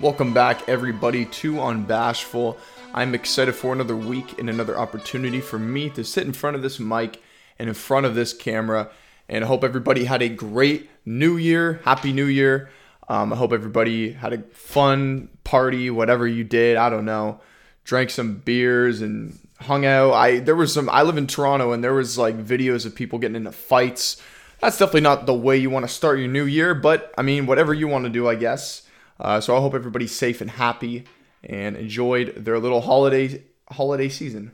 Welcome back, everybody, to Unbashful. I'm excited for another week and another opportunity for me to sit in front of this mic and in front of this camera. And I hope everybody had a great new year. Happy New Year. Um, I hope everybody had a fun party, whatever you did. I don't know. Drank some beers and hung out. I there was some. I live in Toronto, and there was like videos of people getting into fights. That's definitely not the way you want to start your new year. But I mean, whatever you want to do, I guess. Uh, so I hope everybody's safe and happy and enjoyed their little holiday holiday season.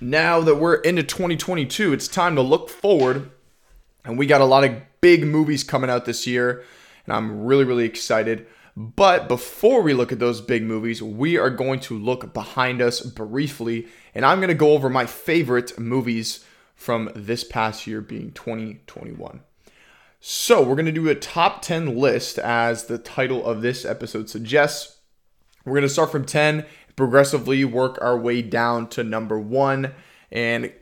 Now that we're into 2022, it's time to look forward, and we got a lot of big movies coming out this year, and I'm really really excited. But before we look at those big movies, we are going to look behind us briefly, and I'm going to go over my favorite movies from this past year, being 2021. So, we're going to do a top 10 list as the title of this episode suggests. We're going to start from 10, progressively work our way down to number 1. And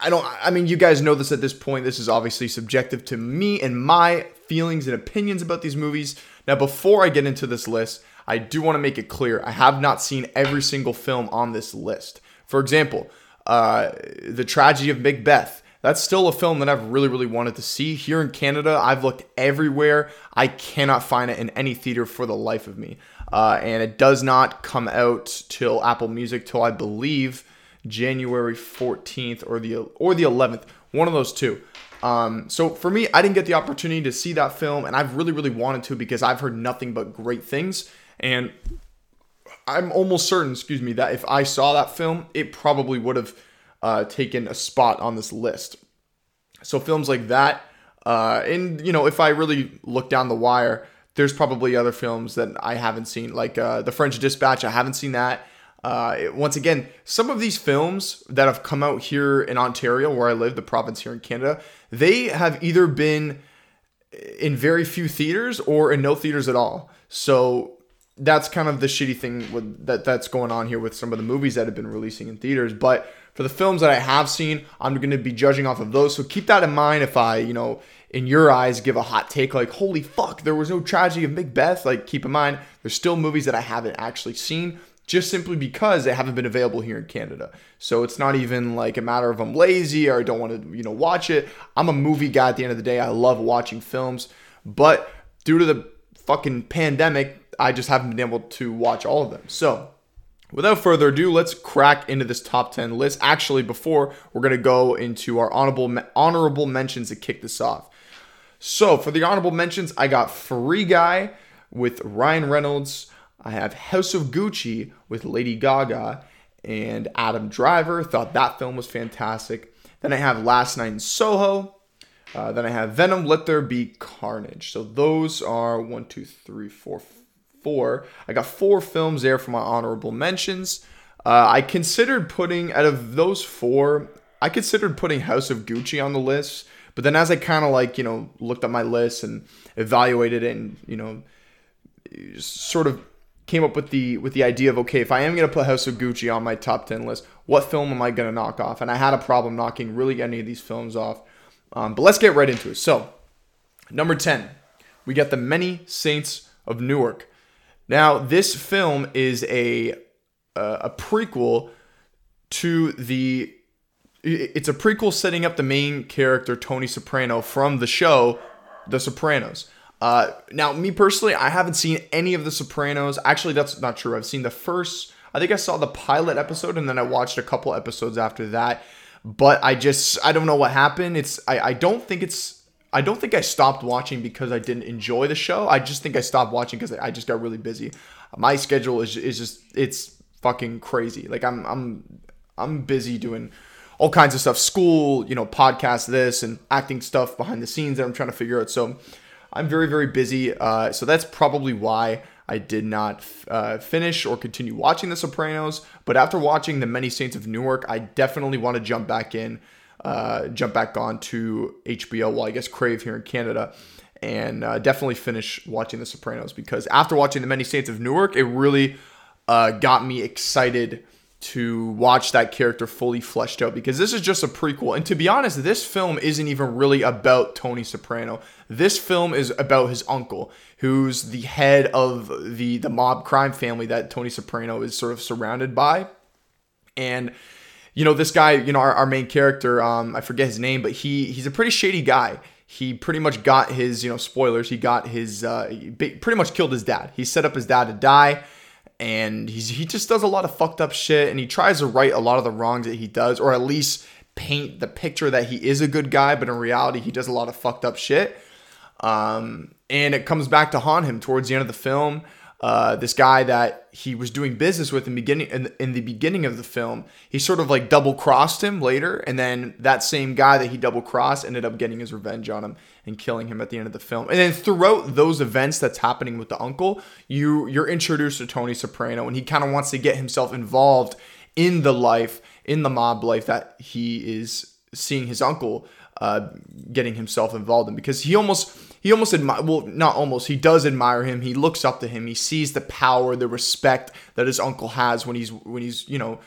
I don't, I mean, you guys know this at this point. This is obviously subjective to me and my feelings and opinions about these movies. Now, before I get into this list, I do want to make it clear I have not seen every single film on this list. For example, uh, The Tragedy of Macbeth that's still a film that I've really, really wanted to see. Here in Canada, I've looked everywhere. I cannot find it in any theater for the life of me. Uh, and it does not come out till Apple Music till I believe January 14th or the or the 11th, one of those two. Um, so for me, I didn't get the opportunity to see that film, and I've really, really wanted to because I've heard nothing but great things. And I'm almost certain, excuse me, that if I saw that film, it probably would have uh, taken a spot on this list. So films like that, uh, and you know, if I really look down the wire, there's probably other films that I haven't seen, like uh, The French Dispatch. I haven't seen that. Uh, once again, some of these films that have come out here in Ontario, where I live, the province here in Canada, they have either been in very few theaters or in no theaters at all. So that's kind of the shitty thing with, that that's going on here with some of the movies that have been releasing in theaters. But for the films that I have seen, I'm going to be judging off of those. So keep that in mind if I, you know, in your eyes give a hot take like, holy fuck, there was no tragedy of Macbeth. Like, keep in mind, there's still movies that I haven't actually seen just simply because they haven't been available here in Canada. So it's not even like a matter of I'm lazy or I don't want to, you know, watch it. I'm a movie guy at the end of the day. I love watching films, but due to the fucking pandemic, I just haven't been able to watch all of them. So Without further ado, let's crack into this top 10 list. Actually, before we're going to go into our honorable honorable mentions to kick this off. So, for the honorable mentions, I got Free Guy with Ryan Reynolds. I have House of Gucci with Lady Gaga and Adam Driver. Thought that film was fantastic. Then I have Last Night in Soho. Uh, then I have Venom, Let There Be Carnage. So those are one, two, three, four, four. I got four films there for my honorable mentions. Uh, I considered putting out of those four, I considered putting House of Gucci on the list. But then as I kind of like, you know, looked at my list and evaluated it and, you know, sort of came up with the with the idea of okay, if I am gonna put House of Gucci on my top ten list, what film am I gonna knock off? And I had a problem knocking really any of these films off. Um, but let's get right into it. So, number ten, we got the Many Saints of Newark. Now, this film is a uh, a prequel to the it's a prequel setting up the main character Tony Soprano from the show The Sopranos. Uh, now, me personally, I haven't seen any of The Sopranos. Actually, that's not true. I've seen the first. I think I saw the pilot episode, and then I watched a couple episodes after that. But I just I don't know what happened. It's I, I don't think it's I don't think I stopped watching because I didn't enjoy the show. I just think I stopped watching because I just got really busy. My schedule is is just it's fucking crazy. Like I'm I'm I'm busy doing all kinds of stuff, school, you know, podcast this and acting stuff behind the scenes that I'm trying to figure out. So I'm very very busy. Uh, so that's probably why I did not uh, finish or continue watching The Sopranos. But after watching The Many Saints of Newark, I definitely want to jump back in uh, jump back on to HBO, well, I guess Crave here in Canada, and uh, definitely finish watching The Sopranos because after watching The Many Saints of Newark, it really uh, got me excited to watch that character fully fleshed out because this is just a prequel. And to be honest, this film isn't even really about Tony Soprano. This film is about his uncle, who's the head of the the mob crime family that Tony Soprano is sort of surrounded by. And you know, this guy, you know, our, our main character, um, I forget his name, but he he's a pretty shady guy. He pretty much got his, you know, spoilers. He got his, uh, pretty much killed his dad. He set up his dad to die and he's he just does a lot of fucked up shit and he tries to right a lot of the wrongs that he does or at least paint the picture that he is a good guy but in reality he does a lot of fucked up shit um, and it comes back to haunt him towards the end of the film uh, this guy that he was doing business with in beginning in, in the beginning of the film he sort of like double crossed him later and then that same guy that he double crossed ended up getting his revenge on him and killing him at the end of the film. And then throughout those events that's happening with the uncle you you're introduced to tony soprano and he kind of wants to get himself involved in the life in the mob life that he is seeing his uncle uh, getting himself involved in because he almost he almost admire well not almost he does admire him. He looks up to him. He sees the power the respect that his uncle has when he's when he's you know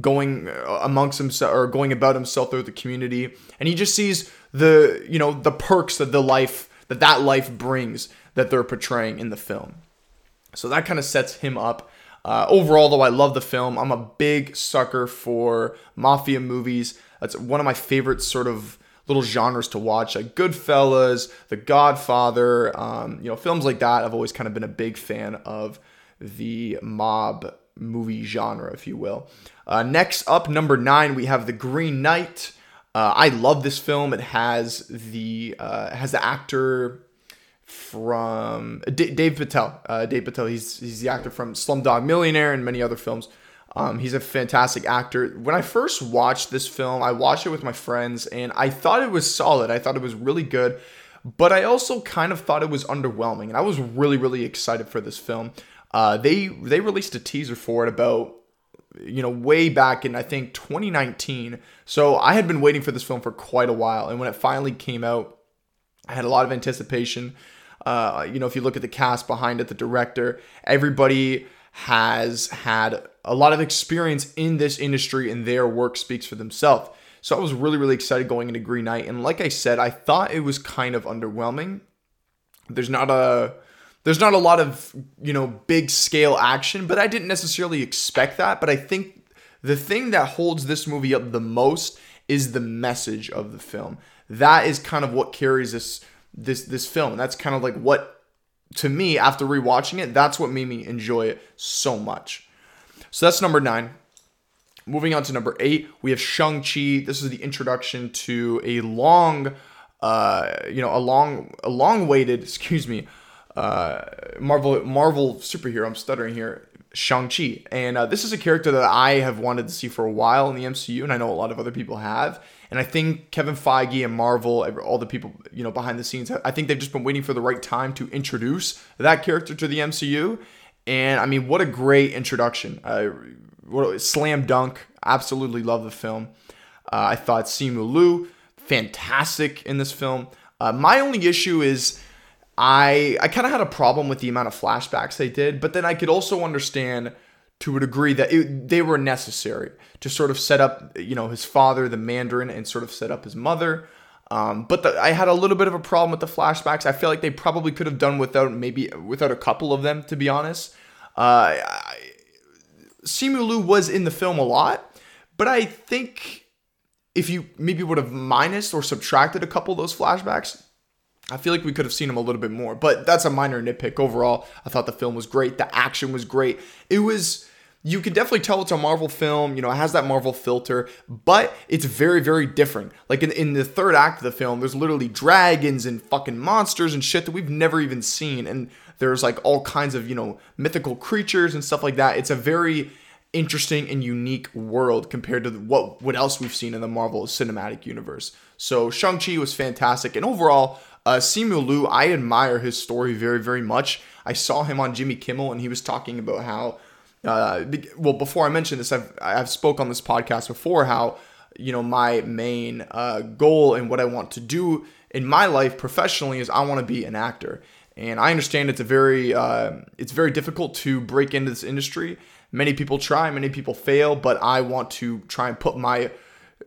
going uh, amongst himself or going about himself through the community. And he just sees the you know the perks that the life that that life brings that they're portraying in the film. So that kind of sets him up. Uh, overall though i love the film. I'm a big sucker for mafia movies. That's one of my favorite sort of little genres to watch, like Goodfellas, The Godfather, um, you know, films like that. I've always kind of been a big fan of the mob movie genre, if you will. Uh, next up, number nine, we have The Green Knight. Uh, I love this film. It has the uh, has the actor from D- Dave Patel. Uh, Dave Patel. He's he's the actor from Slumdog Millionaire and many other films. Um, he's a fantastic actor. When I first watched this film, I watched it with my friends and I thought it was solid. I thought it was really good, but I also kind of thought it was underwhelming. And I was really, really excited for this film. Uh, they they released a teaser for it about you know way back in I think 2019. So I had been waiting for this film for quite a while, and when it finally came out, I had a lot of anticipation. Uh, you know, if you look at the cast behind it, the director, everybody has had a lot of experience in this industry and their work speaks for themselves. So I was really, really excited going into Green Knight. And like I said, I thought it was kind of underwhelming. There's not a there's not a lot of, you know, big scale action, but I didn't necessarily expect that. But I think the thing that holds this movie up the most is the message of the film. That is kind of what carries this this this film. That's kind of like what to me, after rewatching it, that's what made me enjoy it so much. So that's number nine. Moving on to number eight, we have Shang-Chi. This is the introduction to a long, uh, you know, a long, a long-waited, excuse me, uh, Marvel Marvel superhero. I'm stuttering here. Shang-Chi. And uh, this is a character that I have wanted to see for a while in the MCU, and I know a lot of other people have. And I think Kevin Feige and Marvel, all the people you know behind the scenes, I think they've just been waiting for the right time to introduce that character to the MCU. And I mean, what a great introduction! What slam dunk! Absolutely love the film. Uh, I thought Simu Liu fantastic in this film. Uh, my only issue is I I kind of had a problem with the amount of flashbacks they did, but then I could also understand to a degree that it, they were necessary to sort of set up, you know, his father, the Mandarin, and sort of set up his mother. Um, but the, I had a little bit of a problem with the flashbacks. I feel like they probably could have done without maybe without a couple of them, to be honest. Uh, I, Simu Liu was in the film a lot, but I think if you maybe would have minus or subtracted a couple of those flashbacks, I feel like we could have seen him a little bit more, but that's a minor nitpick. Overall, I thought the film was great. The action was great. It was, you could definitely tell it's a Marvel film. You know, it has that Marvel filter, but it's very, very different. Like in, in the third act of the film, there's literally dragons and fucking monsters and shit that we've never even seen. And there's like all kinds of, you know, mythical creatures and stuff like that. It's a very interesting and unique world compared to what what else we've seen in the Marvel Cinematic Universe. So Shang-Chi was fantastic and overall uh, Simu Liu, I admire his story very, very much. I saw him on Jimmy Kimmel, and he was talking about how, uh, well, before I mention this, I've I've spoke on this podcast before how, you know, my main uh, goal and what I want to do in my life professionally is I want to be an actor. And I understand it's a very uh, it's very difficult to break into this industry. Many people try, many people fail, but I want to try and put my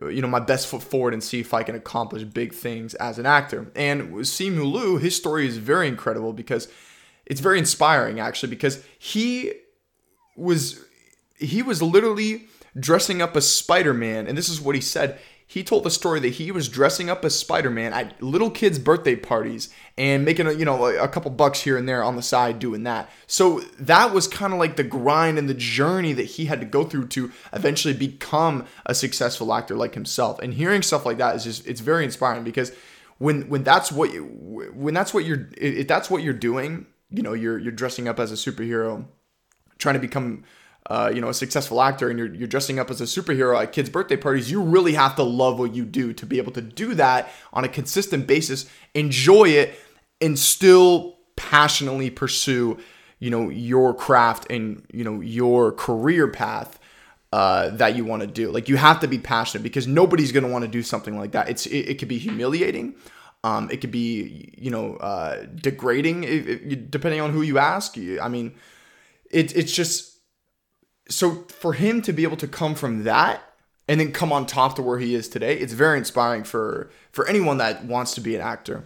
you know my best foot forward and see if I can accomplish big things as an actor. And Simu Liu, his story is very incredible because it's very inspiring actually because he was he was literally dressing up as Spider-Man and this is what he said he told the story that he was dressing up as Spider-Man at little kids' birthday parties and making a, you know a couple bucks here and there on the side doing that. So that was kind of like the grind and the journey that he had to go through to eventually become a successful actor like himself. And hearing stuff like that is just it's very inspiring because when when that's what you when that's what you're if that's what you're doing, you know, you're you're dressing up as a superhero, trying to become uh, you know, a successful actor and you're, you're dressing up as a superhero at kids' birthday parties, you really have to love what you do to be able to do that on a consistent basis, enjoy it, and still passionately pursue, you know, your craft and, you know, your career path uh, that you want to do. Like you have to be passionate because nobody's going to want to do something like that. It's it, it could be humiliating. Um, it could be you know uh, degrading if, if, depending on who you ask. I mean, it, it's just so for him to be able to come from that and then come on top to where he is today, it's very inspiring for for anyone that wants to be an actor.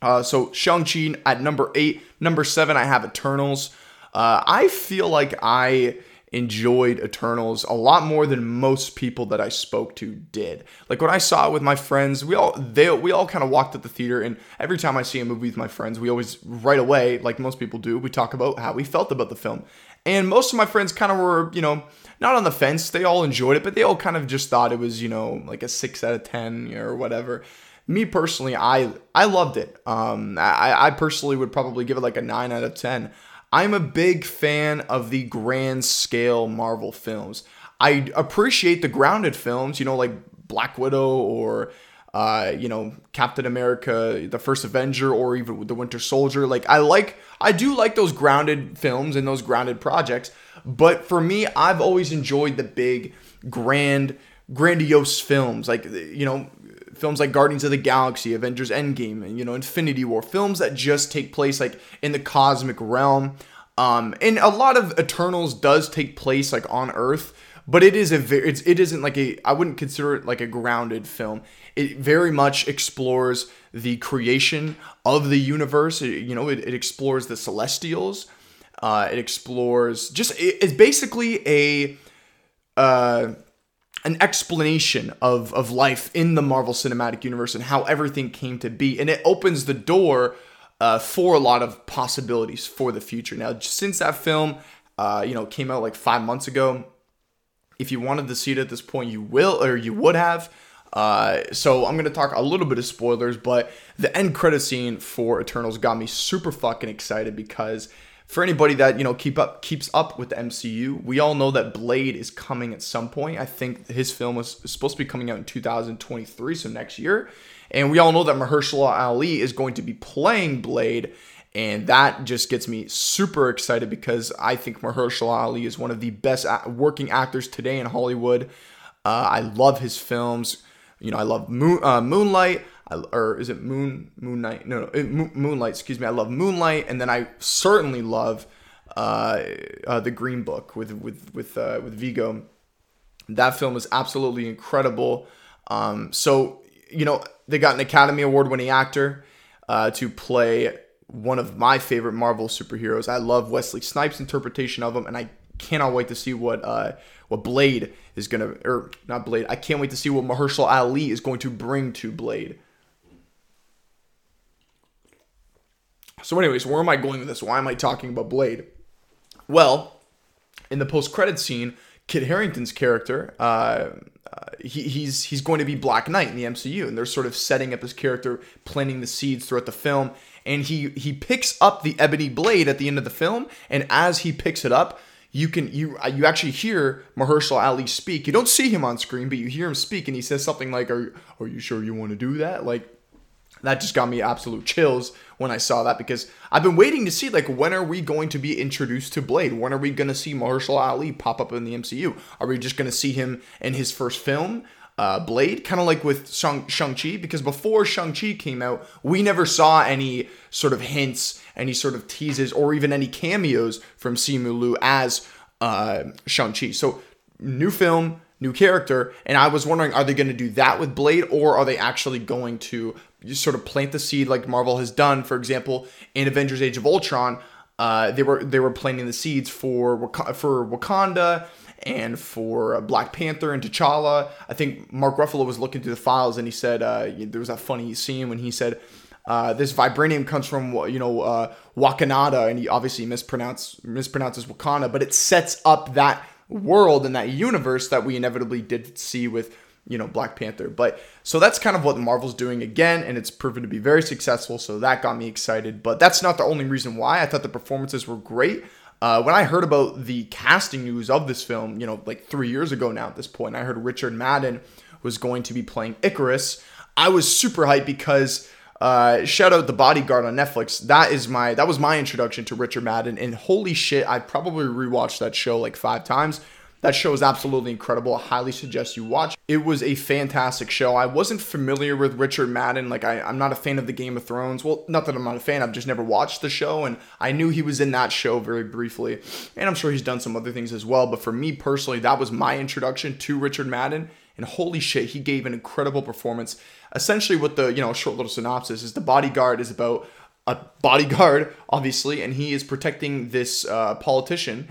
Uh, so Shang-Chi at number eight. Number seven, I have Eternals. Uh, I feel like I enjoyed Eternals a lot more than most people that I spoke to did. Like when I saw it with my friends, we all they we all kind of walked at the theater, and every time I see a movie with my friends, we always right away, like most people do, we talk about how we felt about the film. And most of my friends kind of were, you know, not on the fence. They all enjoyed it, but they all kind of just thought it was, you know, like a six out of ten or whatever. Me personally, I I loved it. Um, I I personally would probably give it like a nine out of ten. I'm a big fan of the grand scale Marvel films. I appreciate the grounded films, you know, like Black Widow or uh, you know, Captain America, the first Avenger, or even the Winter Soldier. Like, I like, I do like those grounded films and those grounded projects. But for me, I've always enjoyed the big, grand, grandiose films. Like, you know, films like Guardians of the Galaxy, Avengers Endgame, and, you know, Infinity War. Films that just take place, like, in the cosmic realm. Um, and a lot of Eternals does take place, like, on Earth but it is a very it's, it isn't like a I wouldn't consider it like a grounded film it very much explores the creation of the universe. It, you know, it, it, explores the celestials. Uh, it explores just it, it's basically a uh, an explanation of of life in the Marvel Cinematic Universe and how everything came to be, and it opens the door uh, for a lot of possibilities for the future. Now, since that film, uh, you know, came out like five months ago, if you wanted to see it at this point, you will or you would have. Uh, so I'm gonna talk a little bit of spoilers, but the end credit scene for Eternals got me super fucking excited because for anybody that you know keep up keeps up with the MCU, we all know that Blade is coming at some point. I think his film was supposed to be coming out in 2023, so next year. And we all know that Mahershala Ali is going to be playing Blade. And that just gets me super excited because I think Mahershala Ali is one of the best working actors today in Hollywood. Uh, I love his films. You know, I love Moon, uh, Moonlight. I, or is it Moon Moonlight? No, no, it, Moonlight. Excuse me. I love Moonlight, and then I certainly love uh, uh, the Green Book with with with uh, with Viggo. That film is absolutely incredible. Um, so you know, they got an Academy Award winning actor uh, to play one of my favorite Marvel superheroes. I love Wesley Snipes' interpretation of him, and I cannot wait to see what uh, what Blade is gonna, or not Blade. I can't wait to see what Mahershala Ali is going to bring to Blade. So, anyways, where am I going with this? Why am I talking about Blade? Well, in the post-credit scene, Kit Harington's character, uh, uh, he, he's he's going to be Black Knight in the MCU, and they're sort of setting up his character, planting the seeds throughout the film. And he he picks up the ebony blade at the end of the film, and as he picks it up, you can you uh, you actually hear Mahershala Ali speak. You don't see him on screen, but you hear him speak, and he says something like, "Are are you sure you want to do that?" Like that just got me absolute chills when I saw that because I've been waiting to see like when are we going to be introduced to Blade? When are we going to see Mahershala Ali pop up in the MCU? Are we just going to see him in his first film? uh, Blade, kind of like with Shang- Shang-Chi, because before Shang-Chi came out, we never saw any sort of hints, any sort of teases, or even any cameos from Simu Liu as uh, Shang-Chi. So, new film, new character, and I was wondering, are they going to do that with Blade, or are they actually going to sort of plant the seed like Marvel has done? For example, in Avengers: Age of Ultron, uh, they were they were planting the seeds for Wak- for Wakanda and for uh, Black Panther and T'Challa. I think Mark Ruffalo was looking through the files and he said uh, there was that funny scene when he said. Uh, this vibranium comes from you know uh, and he obviously mispronounce mispronounces Wakanda, but it sets up that world and that universe that we inevitably did see with you know Black Panther. But so that's kind of what Marvel's doing again, and it's proven to be very successful. So that got me excited. But that's not the only reason why. I thought the performances were great. Uh, when I heard about the casting news of this film, you know, like three years ago now at this point, I heard Richard Madden was going to be playing Ikaris. I was super hyped because uh, shout out The Bodyguard on Netflix. That is my that was my introduction to Richard Madden, and holy shit, I probably rewatched that show like five times. That show is absolutely incredible. I highly suggest you watch. It was a fantastic show. I wasn't familiar with Richard Madden. Like I, I'm not a fan of the Game of Thrones. Well, not that I'm not a fan. I've just never watched the show, and I knew he was in that show very briefly. And I'm sure he's done some other things as well. But for me personally, that was my introduction to Richard Madden. And holy shit, he gave an incredible performance. Essentially, what the you know short little synopsis is: the bodyguard is about a bodyguard, obviously, and he is protecting this uh, politician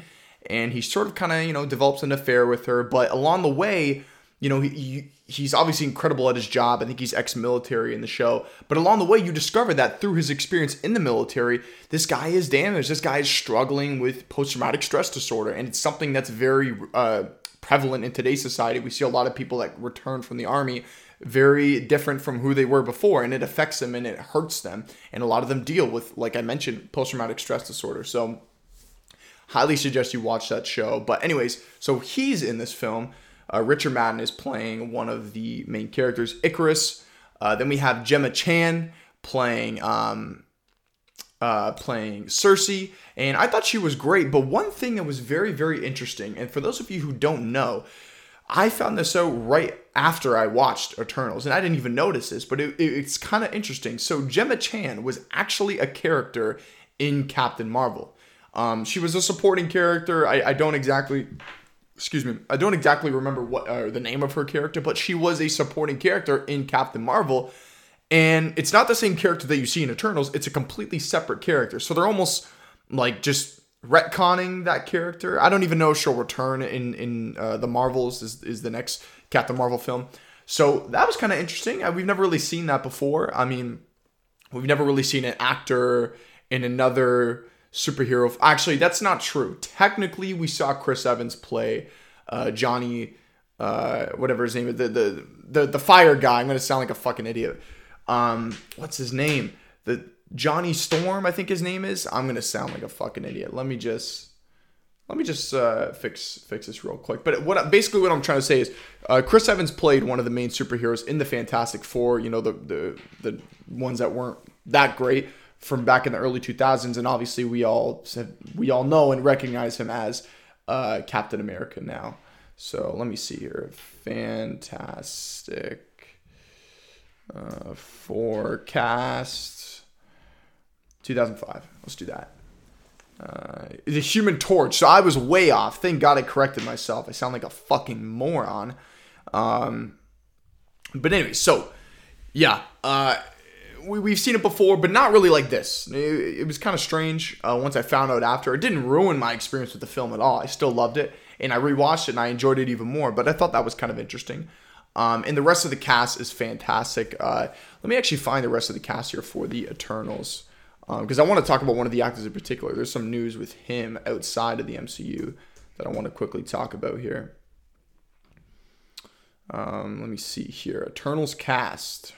and he sort of kind of you know develops an affair with her but along the way you know he, he's obviously incredible at his job. I think he's ex-military in the show but along the way you discover that through his experience in the military this guy is damaged. This guy is struggling with post-traumatic stress disorder and it's something that's very uh, prevalent in today's society. We see a lot of people that return from the army very different from who they were before and it affects them and it hurts them and a lot of them deal with like i mentioned post-traumatic stress disorder so Highly suggest you watch that show. But, anyways, so he's in this film. Uh, Richard Madden is playing one of the main characters, Ikaris Uh, then we have Gemma Chan playing um, uh, playing Sersi, and I thought she was great. But one thing that was very, very interesting, and for those of you who don't know, I found this out right after I watched Eternals, and I didn't even notice this, but it, it, it's kind of interesting. So Gemma Chan was actually a character in Captain Marvel. Um, she was a supporting character. I, I don't exactly, excuse me, I don't exactly remember what uh, the name of her character, but she was a supporting character in Captain Marvel. And it's not the same character that you see in Eternals. It's a completely separate character. So they're almost like just retconning that character. I don't even know if she'll return in in uh, the Marvels is, is the next Captain Marvel film. So that was kind of interesting. Uh, we've never really seen that before. I mean, we've never really seen an actor in another superhero. Actually, that's not true. Technically, we saw Chris Evans play uh, Johnny, uh, whatever his name is, the, the the the fire guy. I'm gonna sound like a fucking idiot. Um, what's his name? The Johnny Storm, I think his name is. I'm gonna sound like a fucking idiot. Let me just let me just uh, fix fix this real quick. But what basically what I'm trying to say is, uh, Chris Evans played one of the main superheroes in the Fantastic Four. You know the the the ones that weren't that great from back in the early 2000s, and obviously we all we all know and recognize him as uh, Captain America now. So let me see here. Fantastic uh, Four cast 2005. Let's do that. Uh, the Human Torch. So I was way off. Thank God I corrected myself. I sound like a fucking moron. Um, but anyway, so yeah, uh, we, we've seen it before, but not really like this. It, it was kind of strange uh, once I found out after. It didn't ruin my experience with the film at all. I still loved it, and I rewatched it and I enjoyed it even more. But I thought that was kind of interesting. Um, and the rest of the cast is fantastic. Uh, let me actually find the rest of the cast here for the Eternals because um, I want to talk about one of the actors in particular. There's some news with him outside of the MCU that I want to quickly talk about here. Um, let me see here. Eternals cast.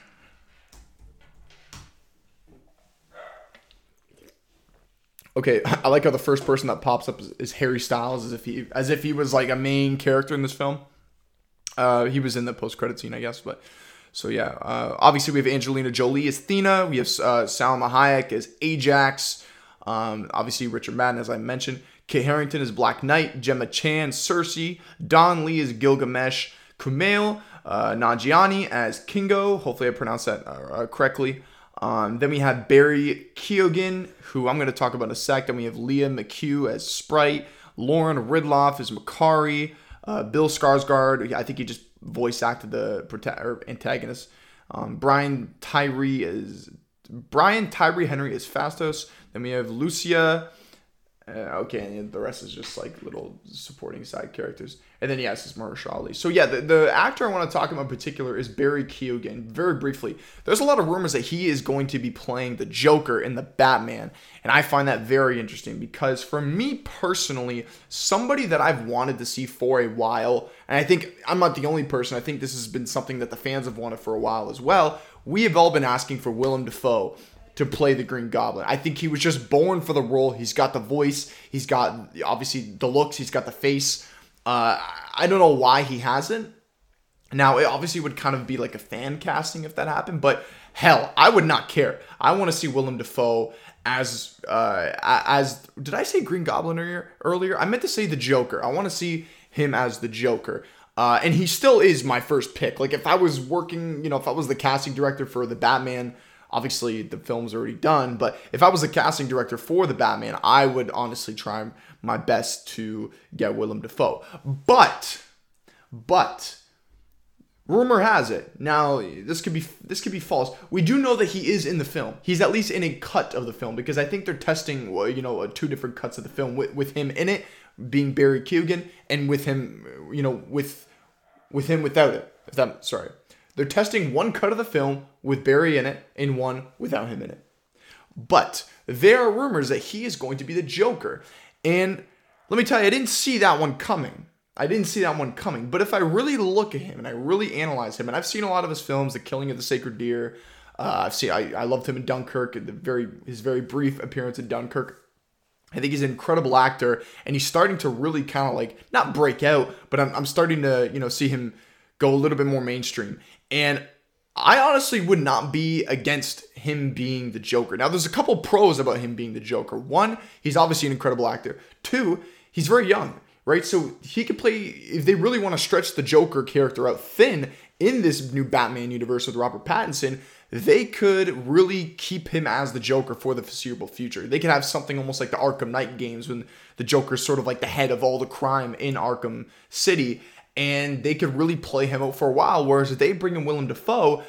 Okay, I like how the first person that pops up is, is, Harry Styles, as if he as if he was like a main character in this film. Uh, he was in the post credit scene, I guess. But so yeah, uh, obviously we have Angelina Jolie as Thena. We have uh, Salma Hayek as Ajax. Um, obviously Richard Madden, as I mentioned. Kit Harington is Black Knight. Gemma Chan, Sersi. Don Lee is Gilgamesh. Kumail uh, Nanjiani as Kingo. Hopefully, I pronounced that uh, uh, correctly. Um, then we have Barry Keoghan, who I'm going to talk about in a sec. Then we have Lia McHugh as Sprite, Lauren Ridloff as Makkari, uh, Bill Skarsgård. I think he just voice acted the prota- antagonist. Um, Brian Tyree is Brian Tyree Henry is Phastos. Then we have Lucia uh, okay, and the rest is just like little supporting side characters. And then yes, it's Mahershala. So yeah, the, the actor I want to talk about in particular is Barry Keoghan. Very briefly, there's a lot of rumors that he is going to be playing the Joker in the Batman, and I find that very interesting because for me personally, somebody that I've wanted to see for a while, and I think I'm not the only person. I think this has been something that the fans have wanted for a while as well. We have all been asking for Willem Dafoe to play the Green Goblin. I think he was just born for the role. He's got the voice, he's got obviously the looks, he's got the face. Uh, I don't know why he hasn't. Now, it obviously would kind of be like a fan casting if that happened, but hell, I would not care. I want to see Willem Dafoe as uh, as did I say Green Goblin earlier? Earlier, I meant to say the Joker. I want to see him as the Joker. Uh, and he still is my first pick. Like if I was working, you know, if I was the casting director for the Batman Obviously, the film's already done, but if I was a casting director for the Batman, I would honestly try my best to get Willem Dafoe. But, but, rumor has it now this could be this could be false. We do know that he is in the film. He's at least in a cut of the film because i think they're testing uh, you know uh, two different cuts of the film with, with him in it being barry keoghan and with him you know with with him without it. If that sorry. They're testing one cut of the film with Barry in it and one without him in it. But there are rumors that he is going to be the Joker. And let me tell you, I didn't see that one coming. I didn't see that one coming. But if I really look at him and I really analyze him, and I've seen a lot of his films, The Killing of the Sacred Deer. Uh, I've seen I, I loved him in Dunkirk, the very his very brief appearance in Dunkirk. I think he's an incredible actor, and he's starting to really kind of like not break out, but I'm, I'm starting to you know see him go a little bit more mainstream. And I honestly would not be against him being the Joker. Now, there's a couple pros about him being the Joker. One, he's obviously an incredible actor. Two, he's very young, right? So he could play, if they really want to stretch the Joker character out thin in this new Batman universe with Robert Pattinson, they could really keep him as the Joker for the foreseeable future. They could have something almost like the Arkham Knight games when the Joker's sort of like the head of all the crime in Arkham City and they could really play him out for a while. Whereas if they bring in Willem Dafoe,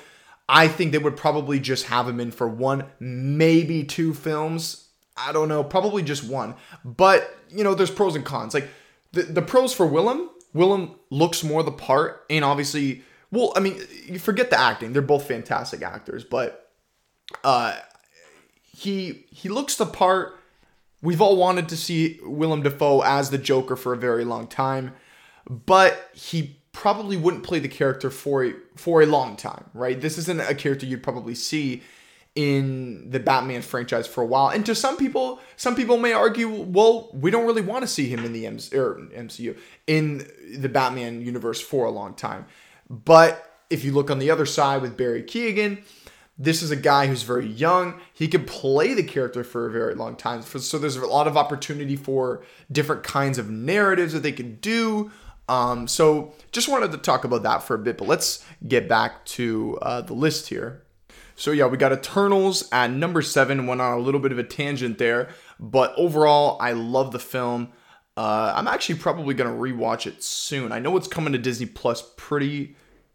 I think they would probably just have him in for one, maybe two films. I don't know, probably just one. But you know, there's pros and cons. Like the the pros for Willem, Willem looks more the part, and obviously, well, I mean, you forget the acting; they're both fantastic actors, but uh, he he looks the part. We've all wanted to see Willem Dafoe as the Joker for a very long time but he probably wouldn't play the character for a, for a long time, right? This isn't a character you'd probably see in the Batman franchise for a while. And to some people, some people may argue, well, we don't really want to see him in the MCU in the Batman universe for a long time. But if you look on the other side with Barry Keoghan, this is a guy who's very young. He can play the character for a very long time. So there's a lot of opportunity for different kinds of narratives that they can do. Um, so just wanted to talk about that for a bit, but let's get back to uh, the list here. So yeah, we got Eternals at number seven. Went on a little bit of a tangent there, but overall, I love the film. Uh, I'm actually probably gonna rewatch it soon. I know it's coming to Disney Plus pretty,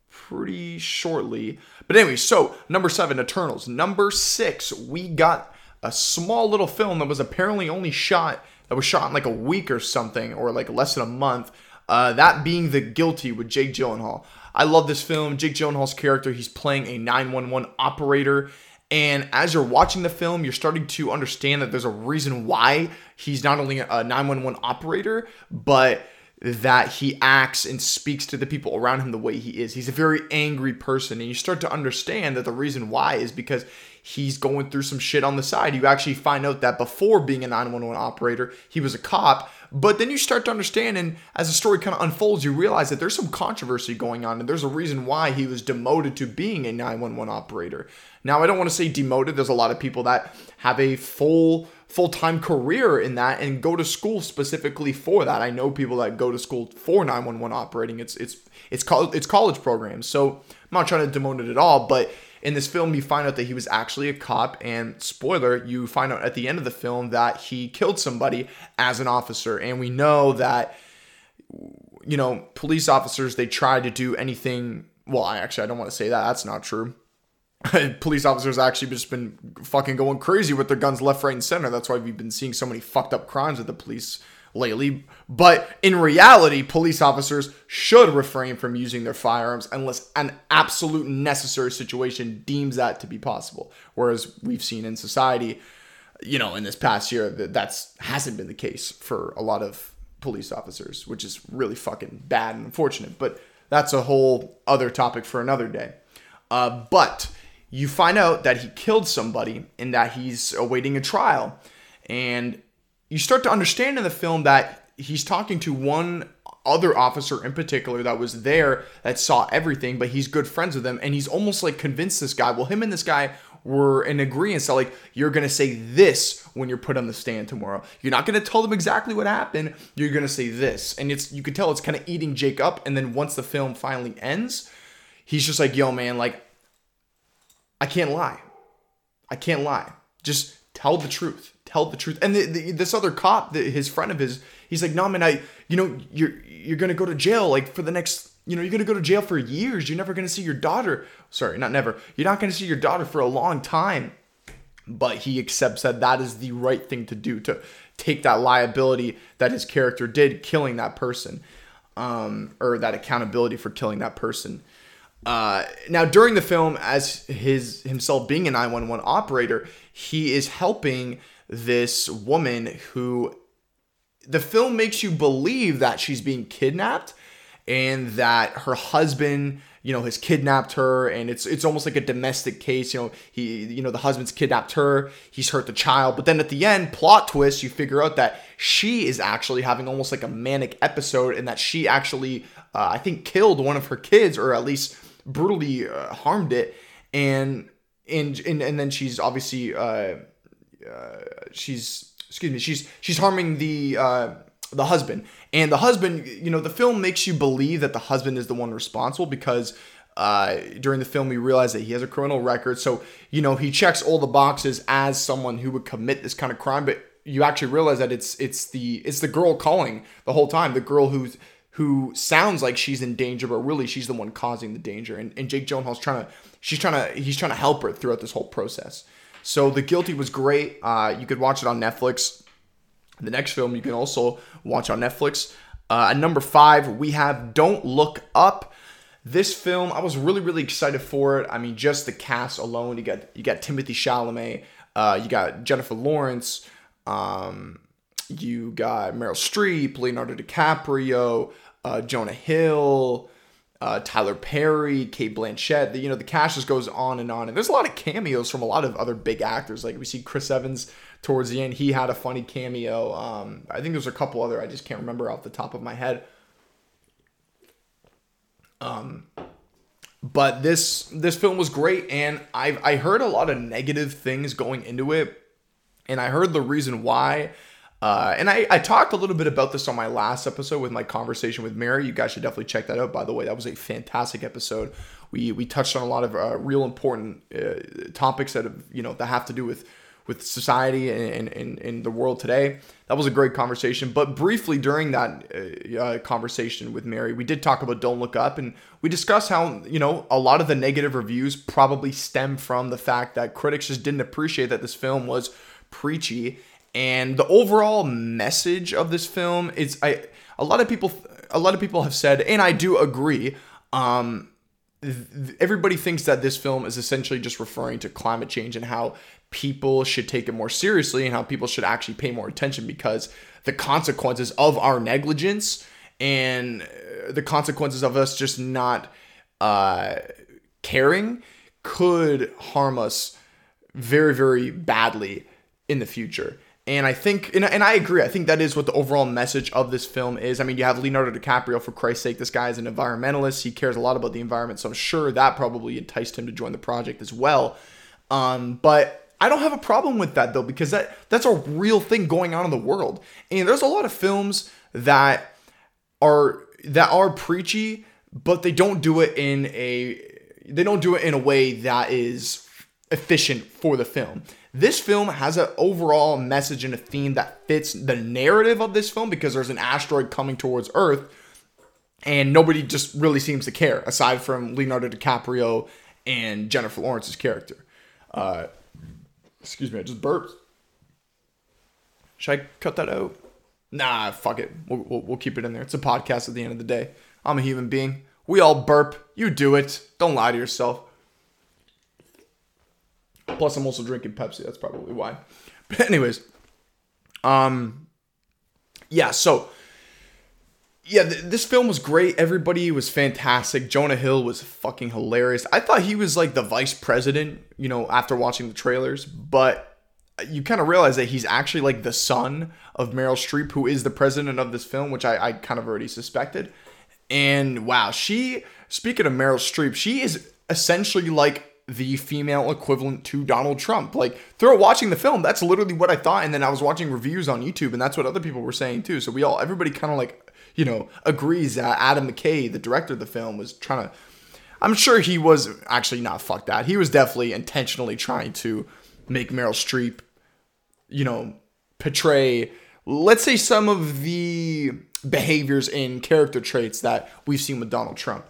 pretty shortly. But anyway, so number seven, Eternals. Number six, we got a small little film that was apparently only shot that was shot in like a week or something, or like less than a month. Uh, that being The Guilty with Jake Gyllenhaal. I love this film. Jake Gyllenhaal's character, he's playing a 911 operator. And as you're watching the film, you're starting to understand that there's a reason why he's not only a 911 operator, but that he acts and speaks to the people around him the way he is. He's a very angry person, and you start to understand that the reason why is because he's going through some shit on the side. You actually find out that before being a 911 operator, he was a cop. But then you start to understand, and as the story kind of unfolds, you realize that there's some controversy going on, and there's a reason why he was demoted to being a 911 operator. Now, I don't want to say demoted. There's a lot of people that have a full full-time career in that and go to school specifically for that. I know people that go to school for 911 operating. It's it's it's called it's college programs. So I'm not trying to demote it at all, but in this film you find out that he was actually a cop and spoiler, you find out at the end of the film that he killed somebody as an officer and we know that you know, police officers they try to do anything well, I actually I don't want to say that. That's not true police officers actually just been fucking going crazy with their guns left, right, and center. That's why we've been seeing so many fucked up crimes with the police lately. But in reality, police officers should refrain from using their firearms unless an absolute necessary situation deems that to be possible. Whereas we've seen in society, you know, in this past year that that's hasn't been the case for a lot of police officers, which is really fucking bad and unfortunate. But that's a whole other topic for another day. Uh, but you find out that he killed somebody and that he's awaiting a trial. And you start to understand in the film that he's talking to one other officer in particular that was there that saw everything, but he's good friends with him. And he's almost like convinced this guy. Well, him and this guy were in agreement. So, like, you're to say this when you're put on the stand tomorrow. You're not to tell them exactly what happened. You're to say this. And it's, you could tell it's kind of eating Jake up. And then once the film finally ends, he's just like, yo, man, like, I can't lie. I can't lie. Just tell the truth. Tell the truth. And the, the, this other cop, the, his friend of his, he's like, "No, man, I, you know, you're you're gonna go to jail like for the next, you know, you're gonna go to jail for years. You're never gonna see your daughter. Sorry, not never. You're not gonna see your daughter for a long time." But he accepts that that is the right thing to do to take that liability that his character did, killing that person, um, or that accountability for killing that person. Uh, now, during the film, as his himself being a 911 operator, he is helping this woman who the film makes you believe that she's being kidnapped and that her husband you know has kidnapped her. And it's it's almost like a domestic case you know he you know the husband's kidnapped her. He's hurt the child. But then at the end plot twist you figure out that she is actually having almost like a manic episode and that she actually uh, i think killed one of her kids or at least brutally uh, harmed it, and and and and then she's obviously uh, uh, she's excuse me she's she's harming the uh, the husband, and the husband you know the film makes you believe that the husband is the one responsible because. Uh, during the film, we realize that he has a criminal record, so you know he checks all the boxes as someone who would commit this kind of crime. But you actually realize that it's it's the it's the girl calling the whole time, the girl who's who sounds like she's in danger, but really she's the one causing the danger. And, and Jake Gyllenhaal's trying to, she's trying to, he's trying to help her throughout this whole process. So The Guilty was great. Uh, you could watch it on Netflix. The next film you can also watch on Netflix. Uh, at number five, we have Don't Look Up. This film, I was really, really excited for it. I mean, just the cast alone. You got you got Timothée Chalamet, uh, you got Jennifer Lawrence, um, you got Meryl Streep, Leonardo DiCaprio, uh, Jonah Hill, uh, Tyler Perry, Cate Blanchett. The, you know, the cast just goes on and on. And there's a lot of cameos from a lot of other big actors. Like we see Chris Evans towards the end. He had a funny cameo. Um, I think there's a couple other. I just can't remember off the top of my head. Um, but this this film was great, and I I heard a lot of negative things going into it, and I heard the reason why uh, and I, I talked a little bit about this on my last episode with my conversation with Mary. You guys should definitely check that out. By the way, that was a fantastic episode. We we touched on a lot of uh, real important uh, topics that have you know that have to do with with society and in the world today. That was a great conversation. But briefly during that uh, uh, conversation with Mary, we did talk about Don't Look Up, and we discussed how you know a lot of the negative reviews probably stem from the fact that critics just didn't appreciate that this film was preachy and the overall message of this film is I a lot of people a lot of people have said and I do agree um everybody thinks that this film is essentially just referring to climate change and how people should take it more seriously and how people should actually pay more attention because the consequences of our negligence and uh, the consequences of us just not uh, caring could harm us very very badly in the future and I think, and, and I agree, I think that is what the overall message of this film is. I mean, you have Leonardo DiCaprio, for Christ's sake. This guy is an environmentalist. He cares a lot about the environment. So I'm sure that probably enticed him to join the project as well. Um, but I don't have a problem with that though because that that's a real thing going on in the world. And there's a lot of films that are that are preachy, but they don't do it in a they don't do it in a way that is efficient for the film. This film has an overall message and a theme that fits the narrative of this film because there's an asteroid coming towards Earth and nobody just really seems to care aside from Leonardo DiCaprio and Jennifer Lawrence's character. Uh, excuse me, I just burped. Should I cut that out? Nah, fuck it. We'll, we'll, we'll keep it in there. It's a podcast at the end of the day. I'm a human being. We all burp. You do it. Don't lie to yourself. Plus, I'm also drinking Pepsi. That's probably why. But anyways, um, yeah. So yeah, th- this film was great. Everybody was fantastic. Jonah Hill was fucking hilarious. I thought he was like the vice president, you know, after watching the trailers, but you kind of realize that he's actually like the son of Meryl Streep, who is the president of this film, which I, I kind of already suspected. And wow, she, speaking of Meryl Streep, she is essentially like the female equivalent to Donald Trump. Like through watching the film, that's literally what I thought. And then I was watching reviews on YouTube, and that's what other people were saying too. So we all, everybody kind of like you know, agrees that Adam McKay, the director of the film, was trying to. I'm sure he was actually not fuck that. He was definitely intentionally trying to make Meryl Streep, you know, portray, let's say, some of the behaviors and character traits that we've seen with Donald Trump.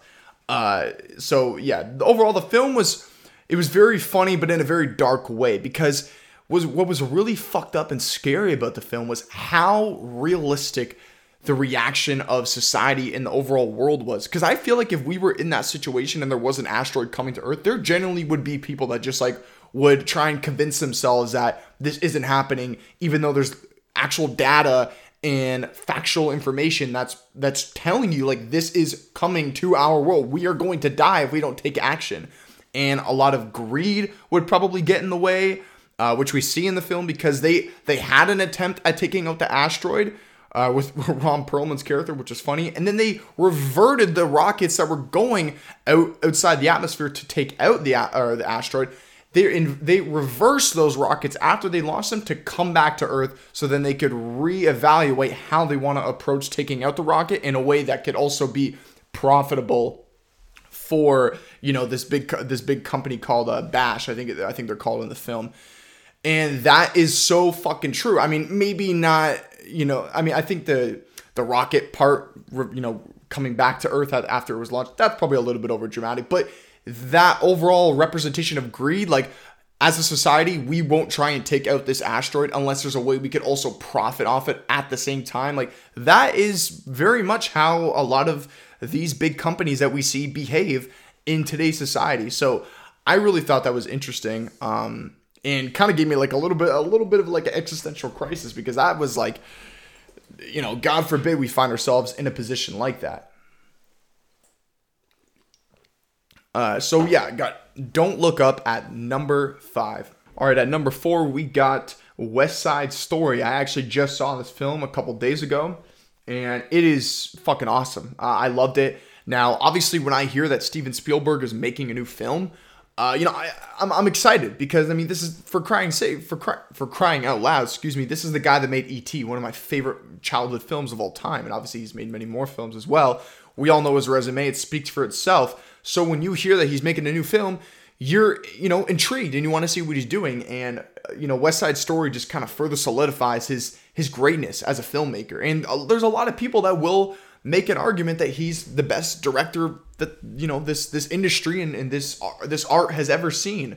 Uh, so yeah, overall the film was it was very funny, but in a very dark way because was what was really fucked up and scary about the film was how realistic the reaction of society and the overall world was. Because I feel like if we were in that situation and there was an asteroid coming to Earth, there generally would be people that just like would try and convince themselves that this isn't happening, even though there's actual data and factual information that's that's telling you like this is coming to our world. We are going to die if we don't take action. And a lot of greed would probably get in the way, uh, which we see in the film because they they had an attempt at taking out the asteroid, uh, with Ron Perlman's character, which is funny. And then they reverted the rockets that were going out outside the atmosphere to take out the or the asteroid. They in, they reversed those rockets after they launched them to come back to Earth, so then they could reevaluate how they want to approach taking out the rocket in a way that could also be profitable for you know this big this big company called uh, Bash. I think I think they're called in the film. And that is so fucking true. I mean, maybe not you know, I mean, I think the the rocket part, you know, coming back to Earth after it was launched, that's probably a little bit over dramatic. But that overall representation of greed, like as a society, we won't try and take out this asteroid unless there's a way we could also profit off it at the same time. Like that is very much how a lot of these big companies that we see behave in today's society. So I really thought that was interesting. Um, and kind of gave me like a little bit a little bit of like an existential crisis because I was like you know god forbid we find ourselves in a position like that uh, so yeah got don't look up at number five all right at number four we got west side story i actually just saw this film a couple days ago and it is fucking awesome uh, i loved it now obviously when i hear that steven spielberg is making a new film uh, you know, I, I'm, I'm excited because I mean, this is for crying sake for cry, for crying out loud. Excuse me. This is the guy that made E.T., one of my favorite childhood films of all time, and obviously he's made many more films as well. We all know his resume; it speaks for itself. So when you hear that he's making a new film, you're you know intrigued and you want to see what he's doing. And uh, you know, West Side Story just kind of further solidifies his his greatness as a filmmaker. And uh, there's a lot of people that will make an argument that he's the best director that you know this this industry and, and this this art has ever seen.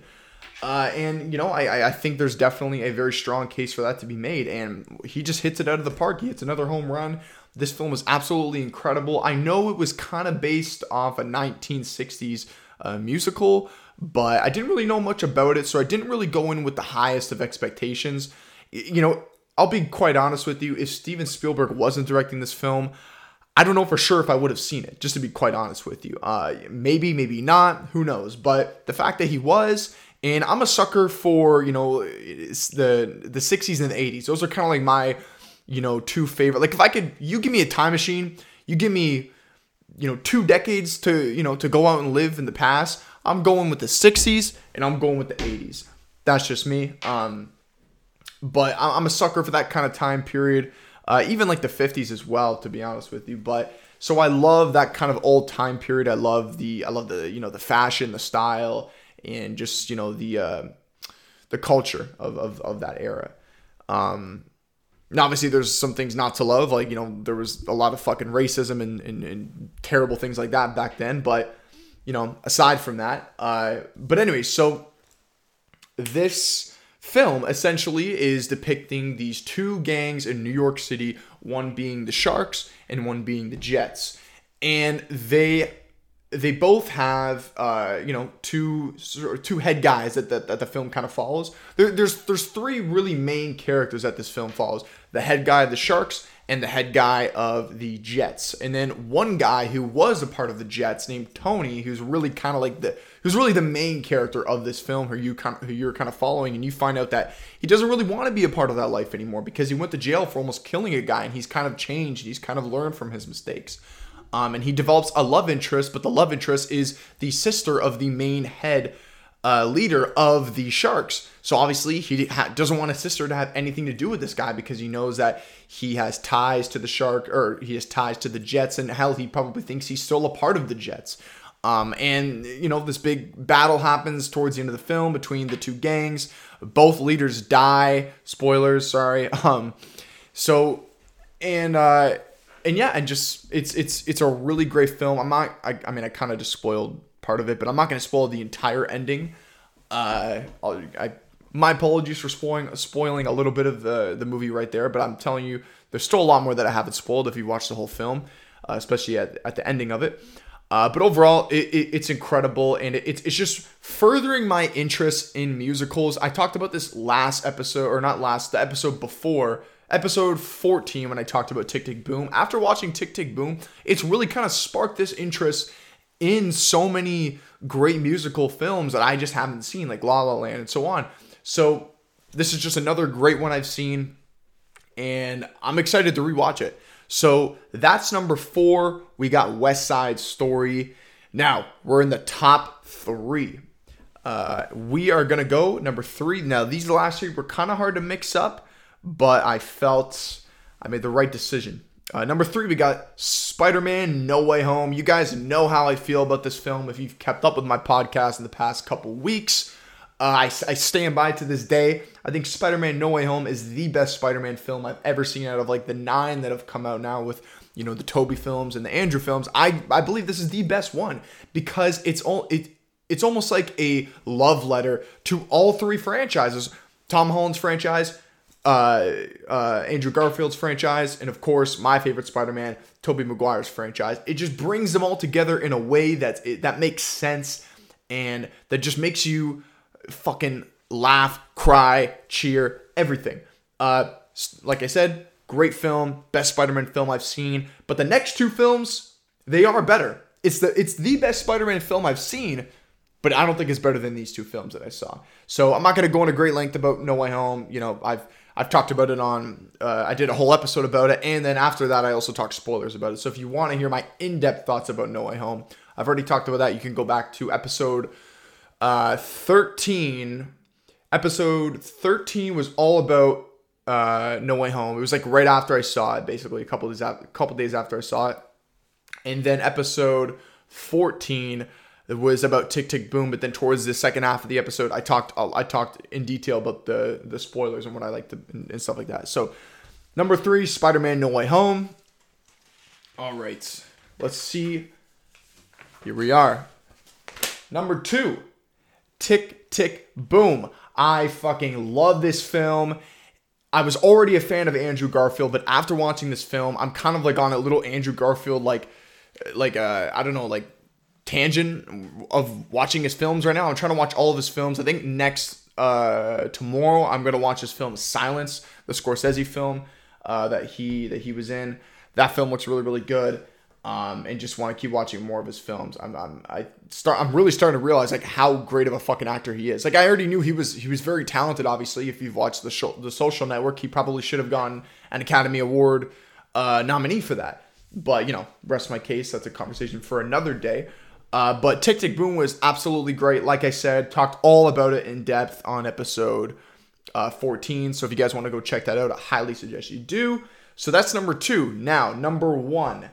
Uh, and you know, I I think there's definitely a very strong case for that to be made. And he just hits it out of the park. He hits another home run. This film is absolutely incredible. I know it was kind of based off a 1960s uh, musical, but I didn't really know much about it, so I didn't really go in with the highest of expectations. You know, I'll be quite honest with you. If Steven Spielberg wasn't directing this film, I don't know for sure if I would have seen it, just to be quite honest with you. Uh, maybe, maybe not, who knows? But the fact that he was, and I'm a sucker for you know the the 60s and the 80s. Those are kind of like my you know two favorite. Like if I could, you give me a time machine, you give me you know two decades to you know to go out and live in the past. I'm going with the 60s and I'm going with the 80s. That's just me. Um, but I'm a sucker for that kind of time period, uh, even like the 50s as well, to be honest with you. But so I love that kind of old time period. I love the I love the you know the fashion, the style, and just you know the uh, the culture of, of, of that era. Um, now, obviously, there's some things not to love. Like, you know, there was a lot of fucking racism and, and, and terrible things like that back then. But, you know, aside from that, uh, but anyway, so this film essentially is depicting these two gangs in New York City, one being the Sharks and one being the Jets. And they they both have uh, you know two two head guys that, that, that the film kind of follows. There, there's there's three really main characters that this film follows: the head guy of the Sharks and the head guy of the Jets, and then one guy who was a part of the Jets named Tony, who's really kind of like the who's really the main character of this film, who you kind of, who you're kind of following, and you find out that he doesn't really want to be a part of that life anymore because he went to jail for almost killing a guy, and he's kind of changed. And he's kind of learned from his mistakes. Um, and he develops a love interest, but the love interest is the sister of the main head uh, leader of the Sharks. So obviously, he ha- doesn't want his sister to have anything to do with this guy because he knows that he has ties to the Shark or he has ties to the Jets, and hell, he probably thinks he's still a part of the Jets. Um, and you know, this big battle happens towards the end of the film between the two gangs. Both leaders die. Spoilers, sorry. Um, so, and uh, and yeah, and just it's it's it's a really great film. I'm not. I, I mean, I kind of just spoiled part of it, but I'm not going to spoil the entire ending. Uh, I'll, I my apologies for spoiling spoiling a little bit of the the movie right there, but I'm telling you, there's still a lot more that I haven't spoiled if you watch the whole film, uh, especially at at the ending of it. Uh, but overall, it, it, it's incredible, and it, it's just furthering my interest in musicals. I talked about this last episode, or not last, the episode before episode 14 when I talked about Tick Tick Boom. After watching Tick Tick Boom, it's really kind of sparked this interest in so many great musical films that I just haven't seen, like La La Land and so on. So this is just another great one I've seen, and I'm excited to rewatch it. So that's number four. We got West Side Story. Now we're in the top three. Uh, we are gonna go number three. Now these last three were kind of hard to mix up but I felt I made the right decision. Uh, number three, we got Spider Man No Way Home. You guys know how I feel about this film if you've kept up with my podcast in the past couple weeks. Uh, I, I stand by to this day. I think Spider Man No Way Home is the best Spider Man film I've ever seen out of like the nine that have come out now with you know the Tobey films and the Andrew films. I I believe this is the best one because it's all it it's almost like a love letter to all three franchises. Tom Holland's franchise, uh, uh, Andrew Garfield's franchise, and of course my favorite Spider-Man, Tobey Maguire's franchise. It just brings them all together in a way that that makes sense and that just makes you fucking laugh, cry, cheer, everything. Uh, like I said, great film, best Spider-Man film I've seen. But the next two films, they are better. It's the it's the best Spider-Man film I've seen, but I don't think it's better than these two films that I saw. So I'm not to go into great length about No Way Home. You know, I've I've talked about it on, uh, I did a whole episode about it. And then after that, I also talked spoilers about it. So if you want to hear my in depth thoughts about No Way Home, I've already talked about that. You can go back to episode uh, 13. Episode 13 was all about uh, No Way Home. It was like right after I saw it, basically, a couple days, after, couple days after I saw it. And then episode 14 it was about Tick Tick Boom, but then towards the second half of the episode, I talked I talked in detail about the the spoilers and what I like to and stuff like that. So, number three, Spider Man No Way Home. All right, let's see. Here we are. Number two, Tick Tick Boom. I fucking love this film. I was already a fan of Andrew Garfield, but after watching this film, I'm kind of like on a little Andrew Garfield like like uh I don't know like tangent of watching his films right now. I'm trying to watch all of his films. I think next uh, tomorrow I'm gonna watch his film Silence, the Scorsese film uh, that he that he was in. That film looks really really good. Um, and just want to keep watching more of his films. I'm, I'm I start I'm really starting to realize like how great of a fucking actor he is. Like I already knew he was he was very talented. Obviously, if you've watched the show, the Social Network, he probably should have gotten an Academy Award uh, nominee for that. But you know, rest my case. That's a conversation for another day. Uh, but Tick Tick Boom was absolutely great. Like I said, talked all about it in depth on episode uh, 14. So if you guys want to go check that out, I highly suggest you do. So that's number two. Now, number one.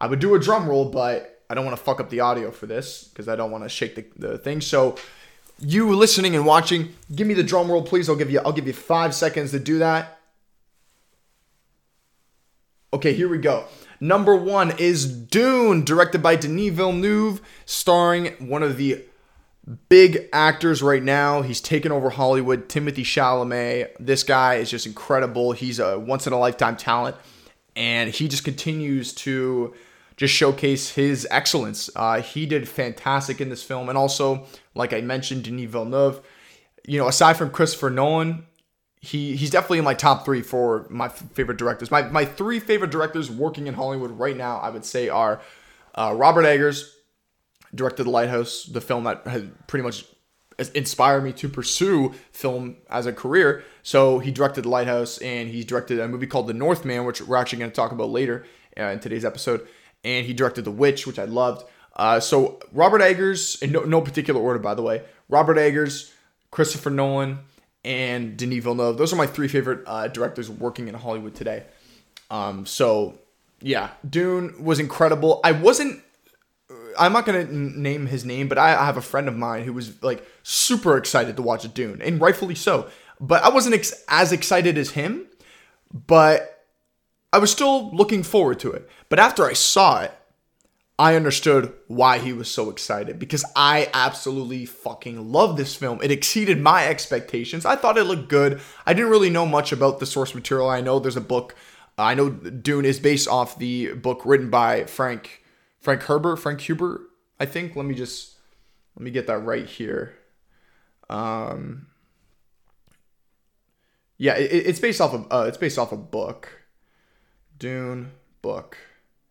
I would do a drum roll, but I don't want to fuck up the audio for this because I don't want to shake the, the thing. So you listening and watching, give me the drum roll, please. I'll give you I'll give you five seconds to do that. Okay, here we go. Number one is Dune, directed by Denis Villeneuve, starring one of the big actors right now. He's taken over Hollywood, Timothée Chalamet. This guy is just incredible. He's a once in a lifetime talent, and he just continues to just showcase his excellence. Uh, he did fantastic in this film, and also, like I mentioned, Denis Villeneuve. You know, aside from Christopher Nolan, he he's definitely in my top three for my favorite directors. My my three favorite directors working in Hollywood right now, I would say, are uh, Robert Eggers, directed The Lighthouse, the film that has pretty much inspired me to pursue film as a career. So he directed The Lighthouse, and he directed a movie called The Northman, which we're actually going to talk about later uh, in today's episode. And he directed The Witch, which I loved. Uh, so Robert Eggers, in no, no particular order, by the way, Robert Eggers, Christopher Nolan, and Denis Villeneuve. Those are my three favorite uh, directors working in Hollywood today. Um, so yeah, Dune was incredible. I wasn't. I'm not gonna name his name, but I, I have a friend of mine who was like super excited to watch Dune, and rightfully so. But I wasn't ex- as excited as him, but I was still looking forward to it. But after I saw it, I understood why he was so excited because I absolutely fucking love this film. It exceeded my expectations. I thought it looked good. I didn't really know much about the source material. I know there's a book. I know Dune is based off the book written by Frank Frank Herbert, Frank Huber, I think. Let me just let me get that right here. Um Yeah, it, it's based off of uh, it's based off a book. Dune book.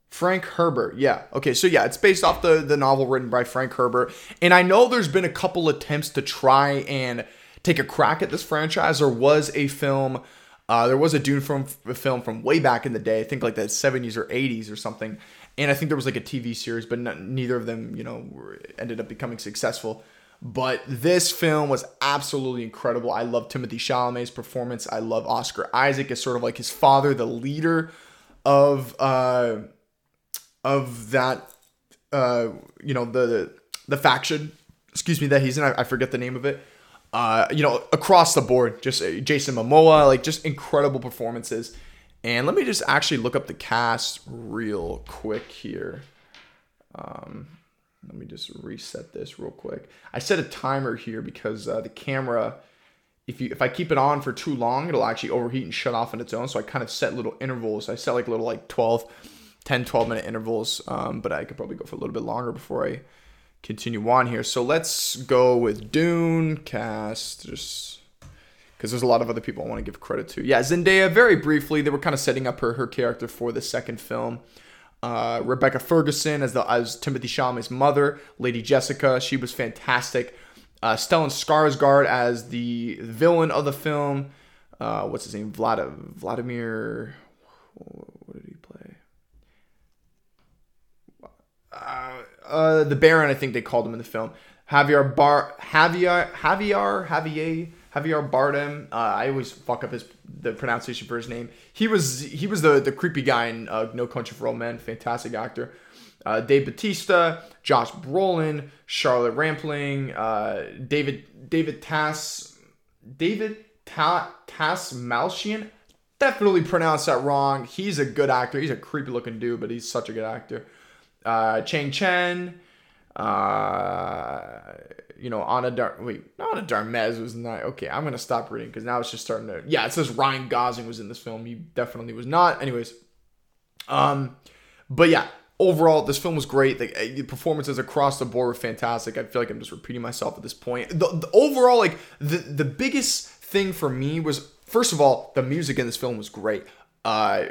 Frank Herbert. Yeah. Okay. So yeah, it's based off the the novel written by Frank Herbert, and I know there's been a couple attempts to try and take a crack at this franchise. There was a film. Uh, there was a Dune film, film from way back in the day. I think like the 70s or 80s or something. And I think there was like a TV series, but not, neither of them, you know, ended up becoming successful. But this film was absolutely incredible. I love Timothée Chalamet's performance. I love Oscar Isaac as sort of like his father, the leader of uh, of that uh you know the the faction excuse me that he's in I, I forget the name of it uh you know across the board just uh, Jason Momoa like just incredible performances. And let me just actually look up the cast real quick here. Um let me just reset this real quick. I set a timer here because uh, the camera if you if I keep it on for too long it'll actually overheat and shut off on its own so I kind of set little intervals I set like little like 12 10, 12 minute intervals. Um, but I could probably go for a little bit longer before I continue on here. So let's go with Dune cast, just because there's a lot of other people I want to give credit to. Yeah, Zendaya, very briefly, they were kind of setting up her, her character for the second film. Uh, Rebecca Ferguson as the as Timothée Chalamet's mother, Lady Jessica, she was fantastic. Uh, Stellan Skarsgård as the villain of the film. Uh, what's his name? Vlad- Vladimir. What did he play? uh, uh, the Baron, I think they called him in the film. Javier Bar Javier Javier Javier Javier Bardem. Uh, I always fuck up his the pronunciation for his name. He was he was the the creepy guy in uh, No Country for Old Men. Fantastic actor. Uh, Dave Bautista, Josh Brolin, Charlotte Rampling, uh, David David Tass David Ta, Tasmalchian. Definitely pronounced that wrong. He's a good actor. He's a creepy looking dude, but he's such a good actor uh, Chang Chen, uh, you know, Ana Dar wait, Ana de Armas was not okay. I'm gonna stop reading because now it's just starting to yeah. It says Ryan Gosling was in this film. He definitely was not. Anyways, um, but yeah, overall this film was great. The, the performances across the board were fantastic. I feel like I'm just repeating myself at this point. The, the overall like the the biggest thing for me was first of all the music in this film was great. Uh,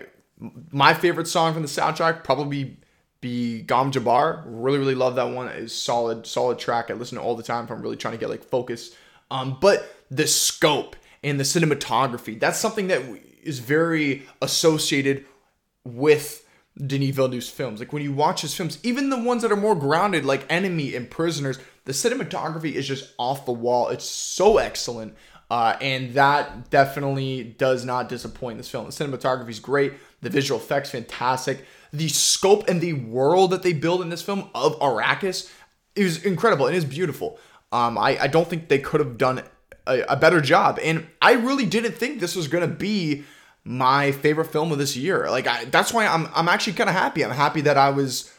my favorite song from the soundtrack probably be Gom Jabbar. Really, really love that one. It's solid, solid track. I listen to all the time if I'm really trying to get like focus. Um, but the scope and the cinematography, that's something that is very associated with Denis Villeneuve's films. Like when you watch his films, even the ones that are more grounded, like Enemy and Prisoners, the cinematography is just off the wall. It's so excellent. Uh, and that definitely does not disappoint this film. The cinematography is great. The visual effects fantastic. The scope and the world that they build in this film of Arrakis is incredible and is beautiful. Um, I, I don't think they could have done a, a better job. And I really didn't think this was going to be my favorite film of this year. Like I, that's why I'm I'm actually kind of happy. I'm happy that I was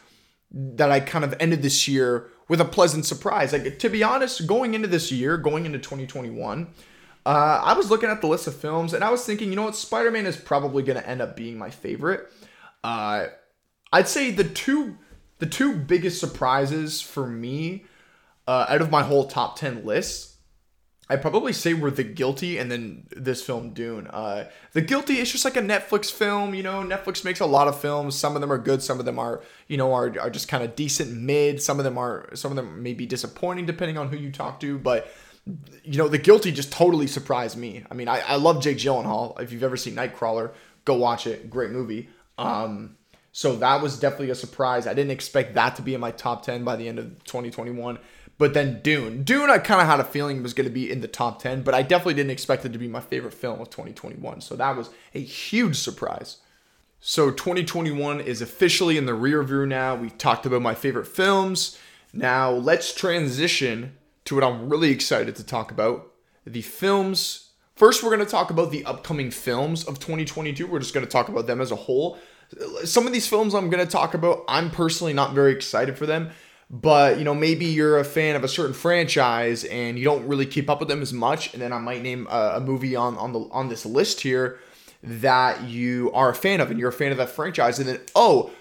that I kind of ended this year with a pleasant surprise. Like to be honest, going into this year, going into 2021, uh, I was looking at the list of films and I was thinking, you know what, Spider Man is probably going to end up being my favorite. Uh, I'd say the two the two biggest surprises for me uh, out of my whole top 10 list I probably say we're The Guilty and then this film Dune. Uh, the Guilty is just like a Netflix film. You know, Netflix makes a lot of films. Some of them are good. Some of them are, you know, are, are just kind of decent mid. Some of them are, some of them may be disappointing depending on who you talk to. But you know, The Guilty just totally surprised me. I mean, I, I love Jake Gyllenhaal. If you've ever seen Nightcrawler, go watch it. Great movie. Um, so that was definitely a surprise. I didn't expect that to be in my top 10 by the end of 2021. But then Dune. Dune, I kind of had a feeling was going to be in the top 10, but I definitely didn't expect it to be my favorite film of 2021. So that was a huge surprise. So 2021 is officially in the rear view now. We talked about my favorite films. Now let's transition to what I'm really excited to talk about the films. First, we're going to talk about the upcoming films of 2022. We're just going to talk about them as a whole. Some of these films I'm going to talk about, I'm personally not very excited for them but you know maybe you're a fan of a certain franchise and you don't really keep up with them as much and then i might name a, a, movie on on the on this list here that you are a fan of and you're a fan of that franchise. And then oh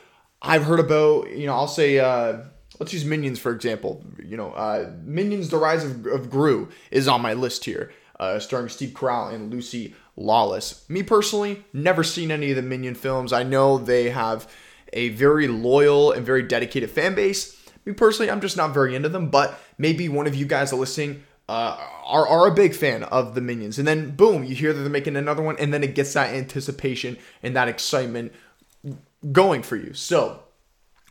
i've heard about you know i'll say uh let's use minions for example. You know uh minions the rise of, of gru is on my list here uh starring steve carell and lucy lawless. Me personally never seen any of the minion films. I know they have a very loyal and very dedicated fan base me personally, I'm just not very into them, but maybe one of you guys are listening uh, are, are a big fan of the Minions. And then, boom, you hear that they're making another one, and then it gets that anticipation and that excitement going for you. So,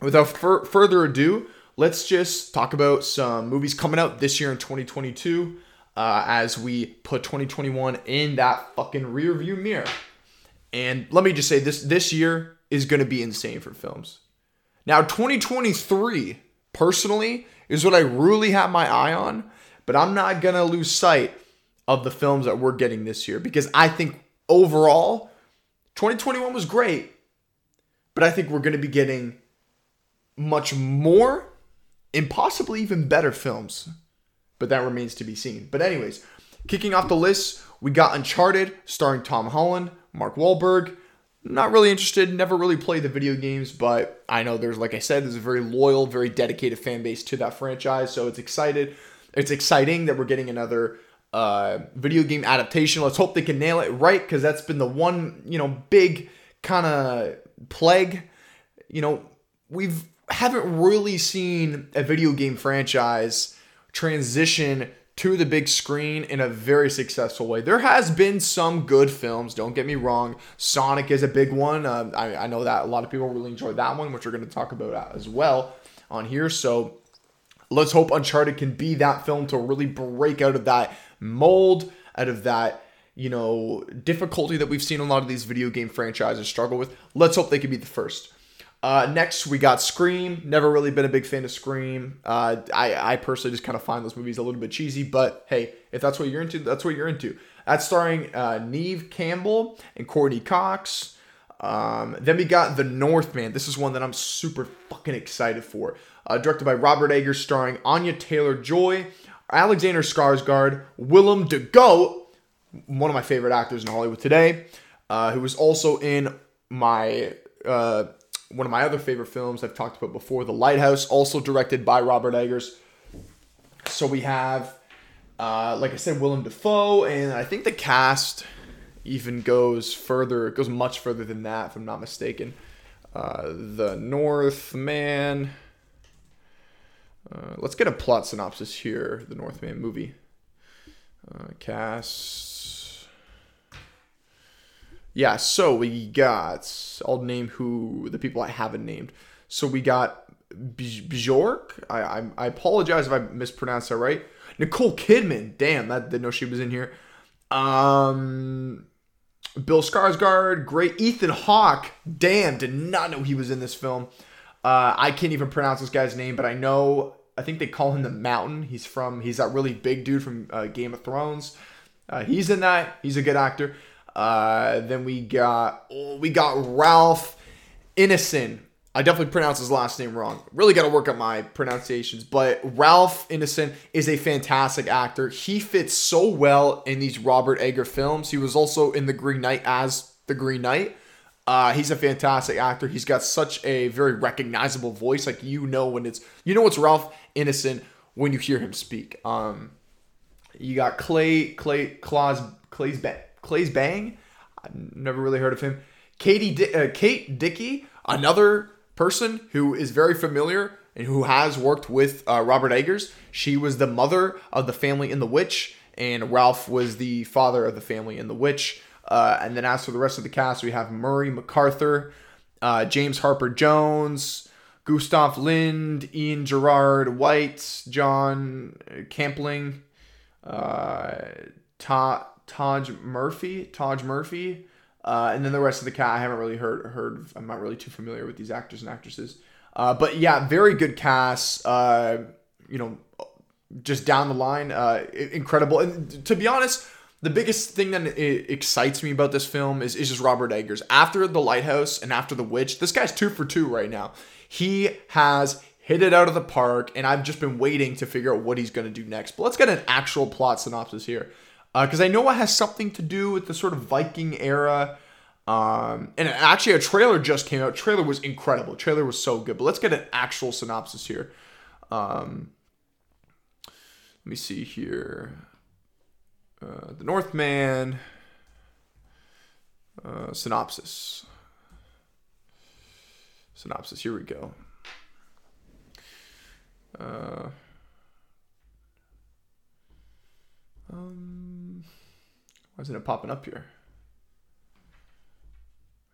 without fur- further ado, let's just talk about some movies coming out this year in 2022 uh, as we put 2021 in that fucking rear view mirror. And let me just say this this year is going to be insane for films. Now 2023 personally is what I really have my eye on, but I'm not going to lose sight of the films that we're getting this year because I think overall 2021 was great, but I think we're going to be getting much more and possibly even better films. But that remains to be seen. But anyways, kicking off the list, we got Uncharted starring Tom Holland, Mark Wahlberg, not really interested, never really played the video games, but I know there's, like I said, there's a very loyal, very dedicated fan base to that franchise, so it's excited. It's exciting that we're getting another uh, video game adaptation. Let's hope they can nail it right, because that's been the one, you know, big kind of plague. You know, we've haven't really seen a video game franchise transition to the big screen in a very successful way. There has been some good films, don't get me wrong. Sonic is a big one. Uh, I, I, know that a lot of people really enjoy that one, which we're going to talk about as well on here. So let's hope Uncharted can be that film to really break out of that mold, out of that you know difficulty that we've seen a lot of these video game franchises struggle with. Let's hope they can be the first. Uh, next, we got Scream. Never really been a big fan of Scream. Uh, I, I personally just kind of find those movies a little bit cheesy, but hey, if that's what you're into, that's what you're into. That's starring uh, Neve Campbell and Courteney Cox. Um, then we got The Northman. This is one that I'm super fucking excited for. Uh, directed by Robert Eggers, starring Anya Taylor Joy, Alexander Skarsgård, Willem Dafoe, one of my favorite actors in Hollywood today, uh, who was also in my uh, one of my other favorite films I've talked about before, The Lighthouse, also directed by Robert Eggers. So we have, uh, like I said, Willem Dafoe, and I think the cast even goes further, it goes much further than that, if I'm not mistaken. Uh, the Northman. Uh, let's get a plot synopsis here. The Northman movie. Uh, cast Yeah, so we got. I'll name who the people I haven't named. So we got Bjork. I, I I apologize if I mispronounced that right. Nicole Kidman. Damn, that didn't know she was in here. Um, Bill Skarsgård, great. Ethan Hawke. Damn, did not know he was in this film. Uh, I can't even pronounce this guy's name, but I know. I think they call him the Mountain. He's from. He's that really big dude from uh, Game of Thrones. Uh, he's in that. He's a good actor. Uh, then we got oh, we got Ralph Ineson. I definitely pronounced his last name wrong. Really got to work on my pronunciations. But Ralph Ineson is a fantastic actor. He fits so well in these Robert Eggers films. He was also in The Green Knight as the Green Knight. Uh, he's a fantastic actor. He's got such a very recognizable voice. Like you know when it's you know it's Ralph Ineson when you hear him speak. Um, you got Clay Clay Claus Clay's Bang Clay's Bang. I've never really heard of him. Katie uh, Kate Dickie, another person who is very familiar and who has worked with uh, Robert Eggers. She was the mother of the family in The Witch, and Ralph was the father of the family in The Witch. Uh, and then as for the rest of the cast, we have Murray MacArthur, uh, James Harper Jones, Gustav Lind, Ian Gerard Whyte, John Campling, uh, Ta- Taj Murphy, Taj Murphy, uh, and then the rest of the cast, I haven't really heard heard. I'm not really too familiar with these actors and actresses. Uh, but yeah, very good cast. Uh, you know, just down the line, uh, incredible. And to be honest, the biggest thing that excites me about this film is, is just Robert Eggers. After The Lighthouse and after The Witch, this guy's two for two right now. He has hit it out of the park, and I've just been waiting to figure out what he's going to do next. But let's get an actual plot synopsis here because uh, I know it has something to do with the sort of Viking era. Um, and actually, a trailer just came out. Trailer was incredible. Trailer was so good. But let's get an actual synopsis here. Um, let me see here. Uh, the Northman. Uh, synopsis. Synopsis. Here we go. Uh, um, why isn't it popping up here?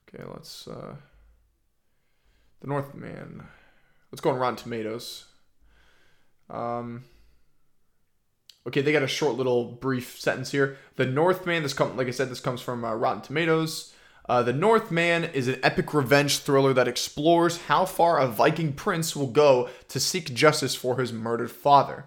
Okay, let's. Uh, the Northman. Let's go on Rotten Tomatoes. Um. Okay, they got a short little brief sentence here. The Northman. This come like I said. This comes from uh, Rotten Tomatoes. Uh, the Northman is an epic revenge thriller that explores how far a Viking prince will go to seek justice for his murdered father.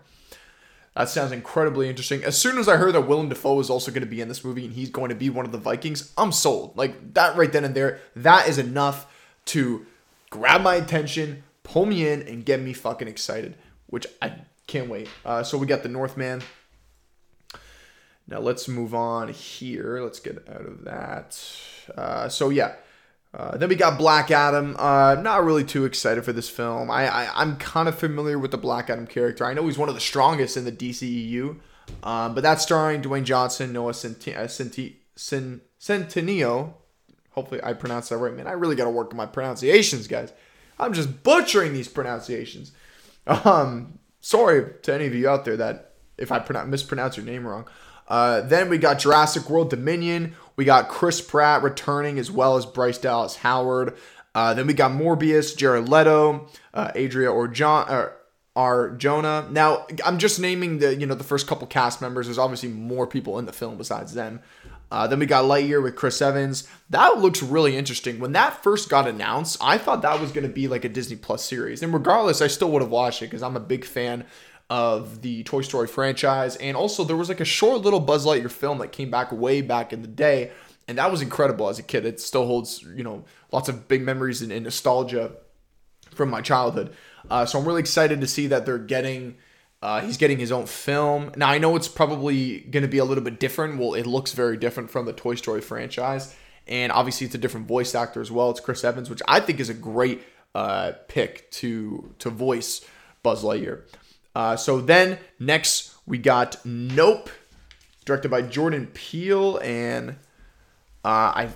That sounds incredibly interesting. As soon as I heard that Willem Dafoe is also going to be in this movie and he's going to be one of the Vikings, I'm sold. Like that right then and there, that is enough to grab my attention, pull me in, and get me fucking excited, which I can't wait. Uh, so we got the Northman. Now let's move on here. Let's get out of that. Uh, so yeah, uh, then we got Black Adam. Uh, not really too excited for this film. I, I am kind of familiar with the Black Adam character. I know he's one of the strongest in the DCEU. Um, but that's starring Dwayne Johnson, Noah Centineo. Uh, Hopefully I pronounced that right, man. I really got to work on my pronunciations, guys. I'm just butchering these pronunciations. Um, sorry to any of you out there that if I pronounce, mispronounce your name wrong. Uh, then we got Jurassic World Dominion. We got Chris Pratt returning as well as Bryce Dallas Howard. Uh, then we got Morbius, Jared Leto, uh, Adria or John. Uh, Arjona. Now, I'm just naming the you know the first couple cast members. There's obviously more people in the film besides them. Uh, then we got Lightyear with Chris Evans. That looks really interesting. When that first got announced, I thought that was going to be like a Disney Plus series. And regardless, I still would have watched it because I'm a big fan of the Toy Story franchise. And also, there was like a short little Buzz Lightyear film that came back way back in the day. And that was incredible as a kid. It still holds, you know, lots of big memories and, and nostalgia from my childhood. Uh, so I'm really excited to see that they're getting. Uh, he's getting his own film. Now I know it's probably going to be a little bit different. Well, it looks very different from the Toy Story franchise, and obviously it's a different voice actor as well. It's Chris Evans, which I think is a great uh, pick to to voice Buzz Lightyear. Uh, so then next we got Nope, directed by Jordan Peele, and uh, I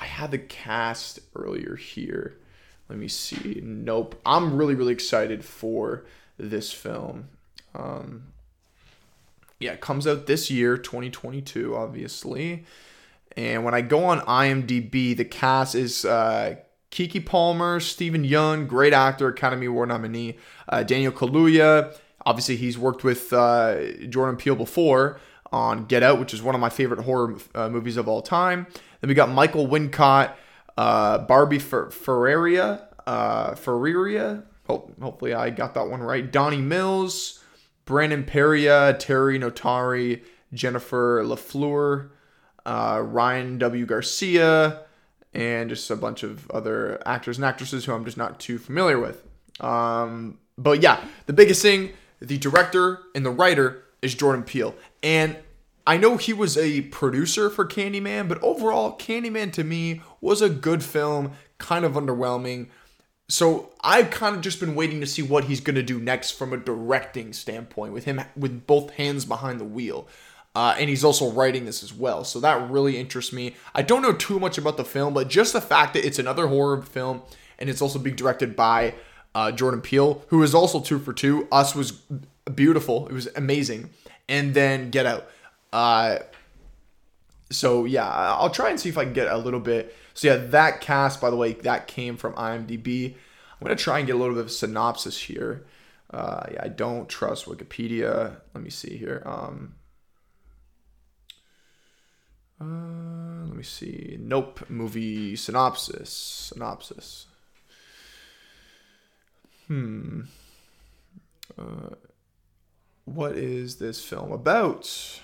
I had the cast earlier here. Let me see. Nope. I'm really really excited for this film. Um, yeah, it comes out this year, 2022, obviously. And when I go on IMDb, the cast is uh, Keke Palmer, Steven Yeun, great actor, Academy Award nominee, uh, Daniel Kaluuya. Obviously, he's worked with uh, Jordan Peele before on Get Out, which is one of my favorite horror uh, movies of all time. Then we got Michael Wincott, uh, Barbie Fer- Ferreria, uh, Ferreria. hopefully, I got that one right. Donnie Mills, Brandon Perea, Terry Notary, Jennifer LaFleur, uh, Ryan W. Garcia, and just a bunch of other actors and actresses who I'm just not too familiar with. Um, but yeah, the biggest thing, the director and the writer is Jordan Peele. And I know he was a producer for Candyman, but overall, Candyman to me was a good film, kind of underwhelming. So I've kind of just been waiting to see what he's going to do next from a directing standpoint with him with both hands behind the wheel. Uh, and he's also writing this as well. So that really interests me. I don't know too much about the film, but just the fact that it's another horror film and it's also being directed by uh, Jordan Peele, who is also two for two. Us was beautiful. It was amazing. And then Get Out. Uh, so yeah, I'll try and see if I can get a little bit. So yeah, that cast, by the way, that came from IMDb. I'm gonna try and get a little bit of synopsis here. Uh, yeah, I don't trust Wikipedia. Let me see here. Um, uh, let me see. Nope. Movie synopsis. Synopsis. Hmm. Uh, what is this film about?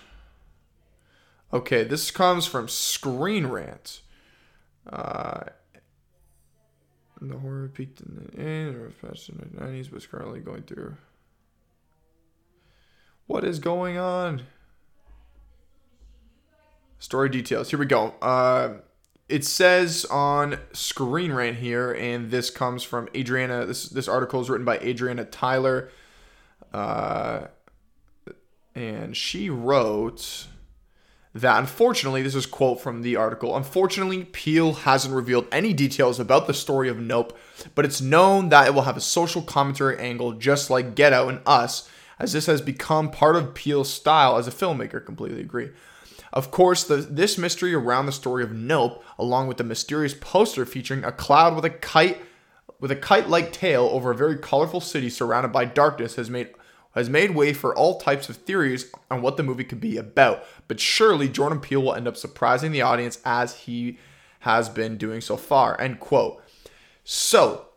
Okay, this comes from Screen Rant. Uh, the horror peaked in the end in the 90s, but currently going through. What is going on? Story details. Here we go. Uh, it says on Screen Rant here, and this comes from Adriana. This this article is written by Adriana Tyler, uh, and she wrote that unfortunately, this is quote from the article. Unfortunately, Peele hasn't revealed any details about the story of Nope, but it's known that it will have a social commentary angle, just like Get Out and Us, as this has become part of Peele's style as a filmmaker. Completely agree. Of course, the, this mystery around the story of Nope, along with the mysterious poster featuring a cloud with a kite with a kite-like tail over a very colorful city surrounded by darkness has made has made way for all types of theories on what the movie could be about. But surely Jordan Peele will end up surprising the audience as he has been doing so far. End quote. So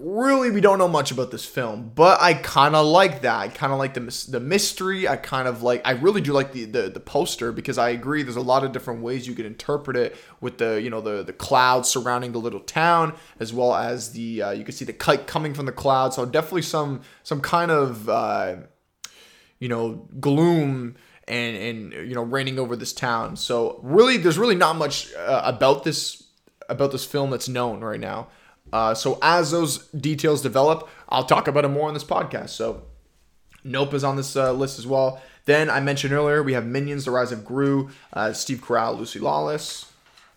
really we don't know much about this film but i kind of like that. I kind of like the, the mystery. I kind of like i really do like the, the the poster because i agree there's a lot of different ways you can interpret it with the you know the the clouds surrounding the little town as well as the uh, you can see the kite coming from the cloud so definitely some some kind of uh, you know gloom and and you know reigning over this town. So really there's really not much uh, about this about this film that's known right now uh, so as those details develop, I'll talk about it more on this podcast. So Nope is on this uh, list as well. Then I mentioned earlier we have Minions: The Rise of Gru, uh, Steve Carell, Lucy Lawless.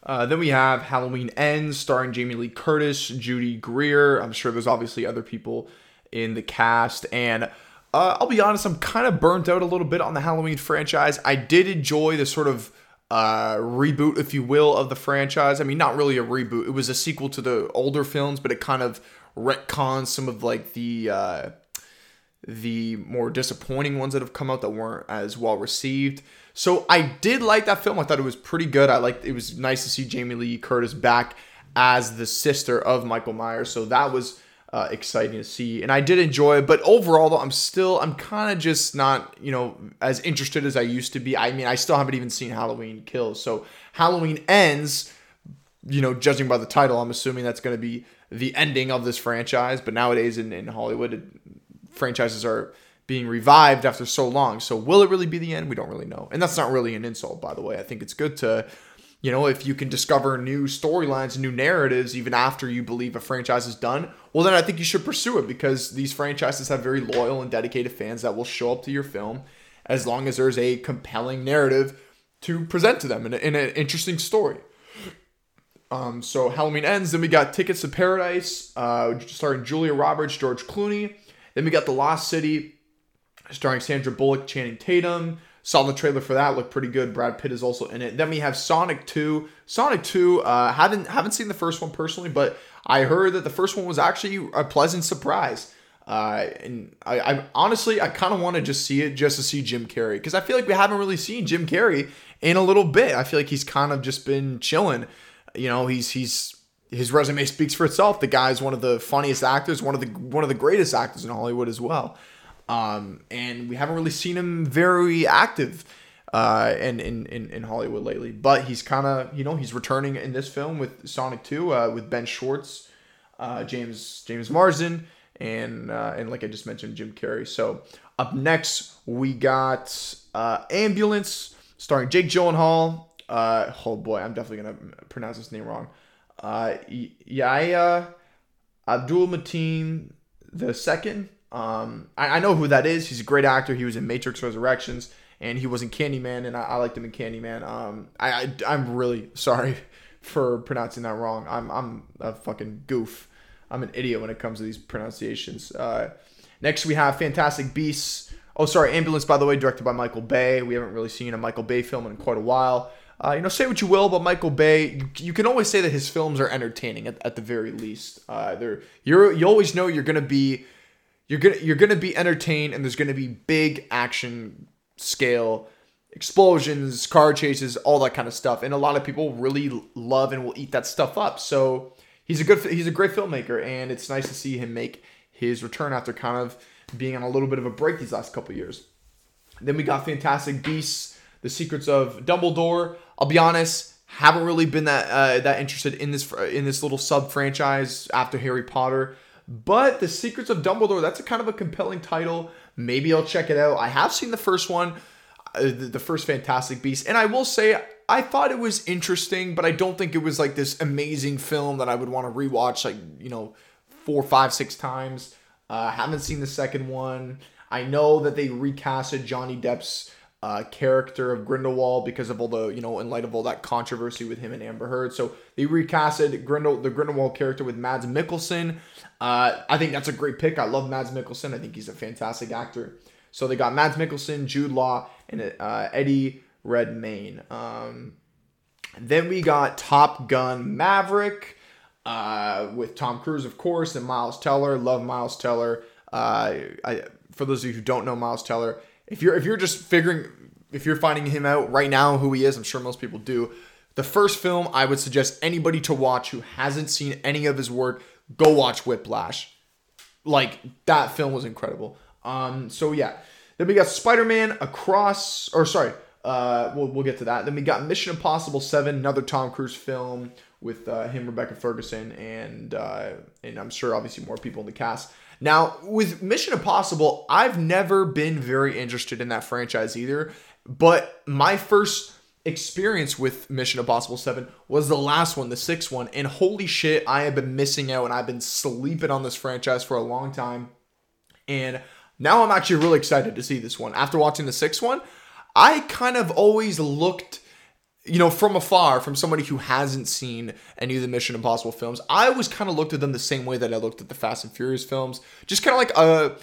Uh, then we have Halloween Ends, starring Jamie Lee Curtis, Judy Greer. I'm sure there's obviously other people in the cast, and uh, I'll be honest, I'm kind of burnt out a little bit on the Halloween franchise. I did enjoy the sort of uh, reboot, if you will, of the franchise. I mean, not really a reboot. It was a sequel to the older films, but it kind of retcons some of like the uh, the more disappointing ones that have come out that weren't as well received. So I did like that film. I thought it was pretty good. I liked it was nice to see Jamie Lee Curtis back as the sister of Michael Myers. So that was uh, exciting to see, and I did enjoy it. But overall, though, I'm still I'm kind of just not you know as interested as I used to be. I mean, I still haven't even seen Halloween Kills, so Halloween ends. You know, judging by the title, I'm assuming that's going to be the ending of this franchise. But nowadays in, in Hollywood, it, franchises are being revived after so long. So will it really be the end? We don't really know. And that's not really an insult, by the way. I think it's good to you know, if you can discover new storylines new narratives even after you believe a franchise is done, well, then I think you should pursue it because these franchises have very loyal and dedicated fans that will show up to your film as long as there's a compelling narrative to present to them in, a, in an interesting story. Um, so Halloween ends, then we got Tickets to Paradise, uh, starring Julia Roberts, George Clooney. Then we got The Lost City, starring Sandra Bullock, Channing Tatum, Saw the trailer for that, looked pretty good. Brad Pitt is also in it. Then we have Sonic 2. Sonic 2, uh, haven't haven't seen the first one personally, but I heard that the first one was actually a pleasant surprise. Uh, and I, I honestly, I kind of want to just see it just to see Jim Carrey because I feel like we haven't really seen Jim Carrey in a little bit. I feel like he's kind of just been chilling. You know, he's he's his resume speaks for itself. The guy's one of the funniest actors, one of the one of the greatest actors in Hollywood as well. Um, and we haven't really seen him very active uh, in, in, in, Hollywood lately. But he's kind of, you know, he's returning in this film with Sonic 2 uh, with Ben Schwartz, uh, James James Marsden, and uh, and like I just mentioned, Jim Carrey. So up next we got uh, Ambulance starring Jake Gyllenhaal. Uh, oh boy, I'm definitely gonna pronounce this name wrong. Uh, Yahya Abdul Mateen the second. Um, I, I, know who that is. He's a great actor. He was in Matrix Resurrections, and he was in Candyman, and I, I liked him in Candyman. Um, I, I am really sorry for pronouncing that wrong. I'm I'm a fucking goof. I'm an idiot when it comes to these pronunciations. Uh, next we have Fantastic Beasts. Oh, sorry, Ambulance. By the way, directed by Michael Bay. We haven't really seen a Michael Bay film in quite a while. Uh, you know, say what you will, but Michael Bay, you, you, can always say that his films are entertaining at, at the very least. Uh, they're you're you always know you're gonna be you're gonna you're gonna be entertained, and there's gonna be big action scale explosions, car chases, all that kind of stuff, and a lot of people really love and will eat that stuff up. So he's a good he's a great filmmaker, and it's nice to see him make his return after kind of being on a little bit of a break these last couple years. Then we got Fantastic Beasts, The Secrets of Dumbledore. I'll be honest, haven't really been that uh, that interested in this in this little sub franchise after Harry Potter. But The Secrets of Dumbledore, that's a kind of a compelling title. Maybe I'll check it out. I have seen the first one, uh, the, first Fantastic Beast, and I will say I thought it was interesting, but I don't think it was like this amazing film that I would want to rewatch like, you know, four, five, six times. Uh, haven't seen the second one. I know that they recasted Johnny Depp's uh, character of Grindelwald because of all the you know in light of all that controversy with him and Amber Heard. So they recasted Grindel the Grindelwald character with Mads Mikkelsen. Uh, I think that's a great pick. I love Mads Mikkelsen. I think he's a fantastic actor. So they got Mads Mikkelsen, Jude Law, and uh, Eddie Redmayne. Um, then we got Top Gun Maverick uh, with Tom Cruise, of course, and Miles Teller. Love Miles Teller. Uh, I, for those of you who don't know Miles Teller, if you're if you're just figuring if you're finding him out right now who he is, I'm sure most people do. The first film I would suggest anybody to watch who hasn't seen any of his work, go watch Whiplash. Like that film was incredible. Um, so yeah. Then we got Spider-Man Across, or sorry, uh, we'll, we'll get to that. Then we got Mission Impossible 7, another Tom Cruise film with uh, him, Rebecca Ferguson, and uh, and I'm sure obviously more people in the cast. Now, with Mission Impossible, I've never been very interested in that franchise either. But my first experience with Mission Impossible 7 was the last one, the sixth one. And holy shit, I have been missing out and I've been sleeping on this franchise for a long time. And now I'm actually really excited to see this one. After watching the sixth one, I kind of always looked you know, from afar, from somebody who hasn't seen any of the Mission Impossible films, I was kind of looked at them the same way that I looked at the Fast and Furious films, just kind of like a,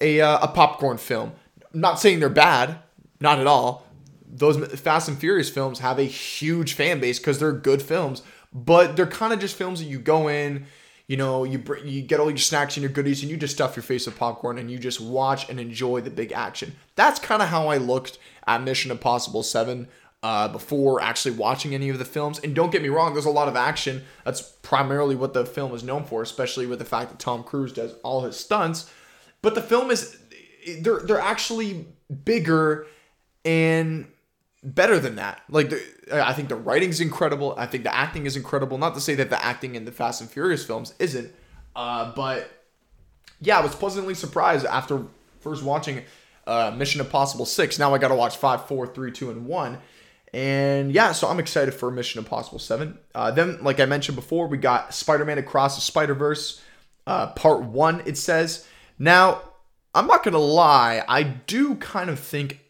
a uh, a popcorn film. Not saying they're bad, not at all. Those Fast and Furious films have a huge fan base because they're good films, but they're kind of just films that you go in, you know, you you get all your snacks and your goodies, and you just stuff your face with popcorn and you just watch and enjoy the big action. That's kind of how I looked at Mission Impossible Seven uh, before actually watching any of the films. And don't get me wrong, there's a lot of action. That's primarily what the film is known for, especially with the fact that Tom Cruise does all his stunts. But the film is they're they're actually bigger and better than that. Like I think the writing's incredible. I think the acting is incredible. Not to say that the acting in the Fast and Furious films isn't, uh, but yeah, I was pleasantly surprised after first watching uh, Mission Impossible Six. Now I got to watch five, four, three, two, and one and yeah, so I'm excited for Mission Impossible 7. Uh, then, like I mentioned before, we got Spider Man Across the Spider Verse, uh, Part 1, it says. Now, I'm not going to lie, I do kind of think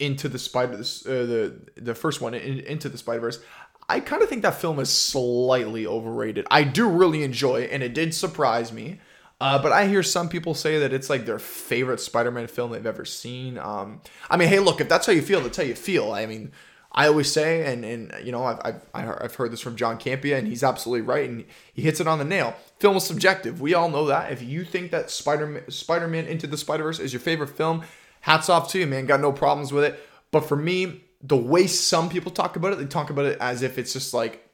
into the Spider, uh, the, the first one, in, Into the Spider Verse. I kind of think that film is slightly overrated. I do really enjoy it, and it did surprise me. Uh, but I hear some people say that it's like their favorite Spider-Man film they've ever seen. Um, I mean, hey, look, if that's how you feel, that's how you feel. I mean, I always say, and and you know, I've I've, I've heard this from Jon Campea, and he's absolutely right, and he hits it on the nail. Film is subjective. We all know that. If you think that Spider Spider-Man Into the Spider-Verse is your favorite film, hats off to you, man. Got no problems with it. But for me, the way some people talk about it, they talk about it as if it's just like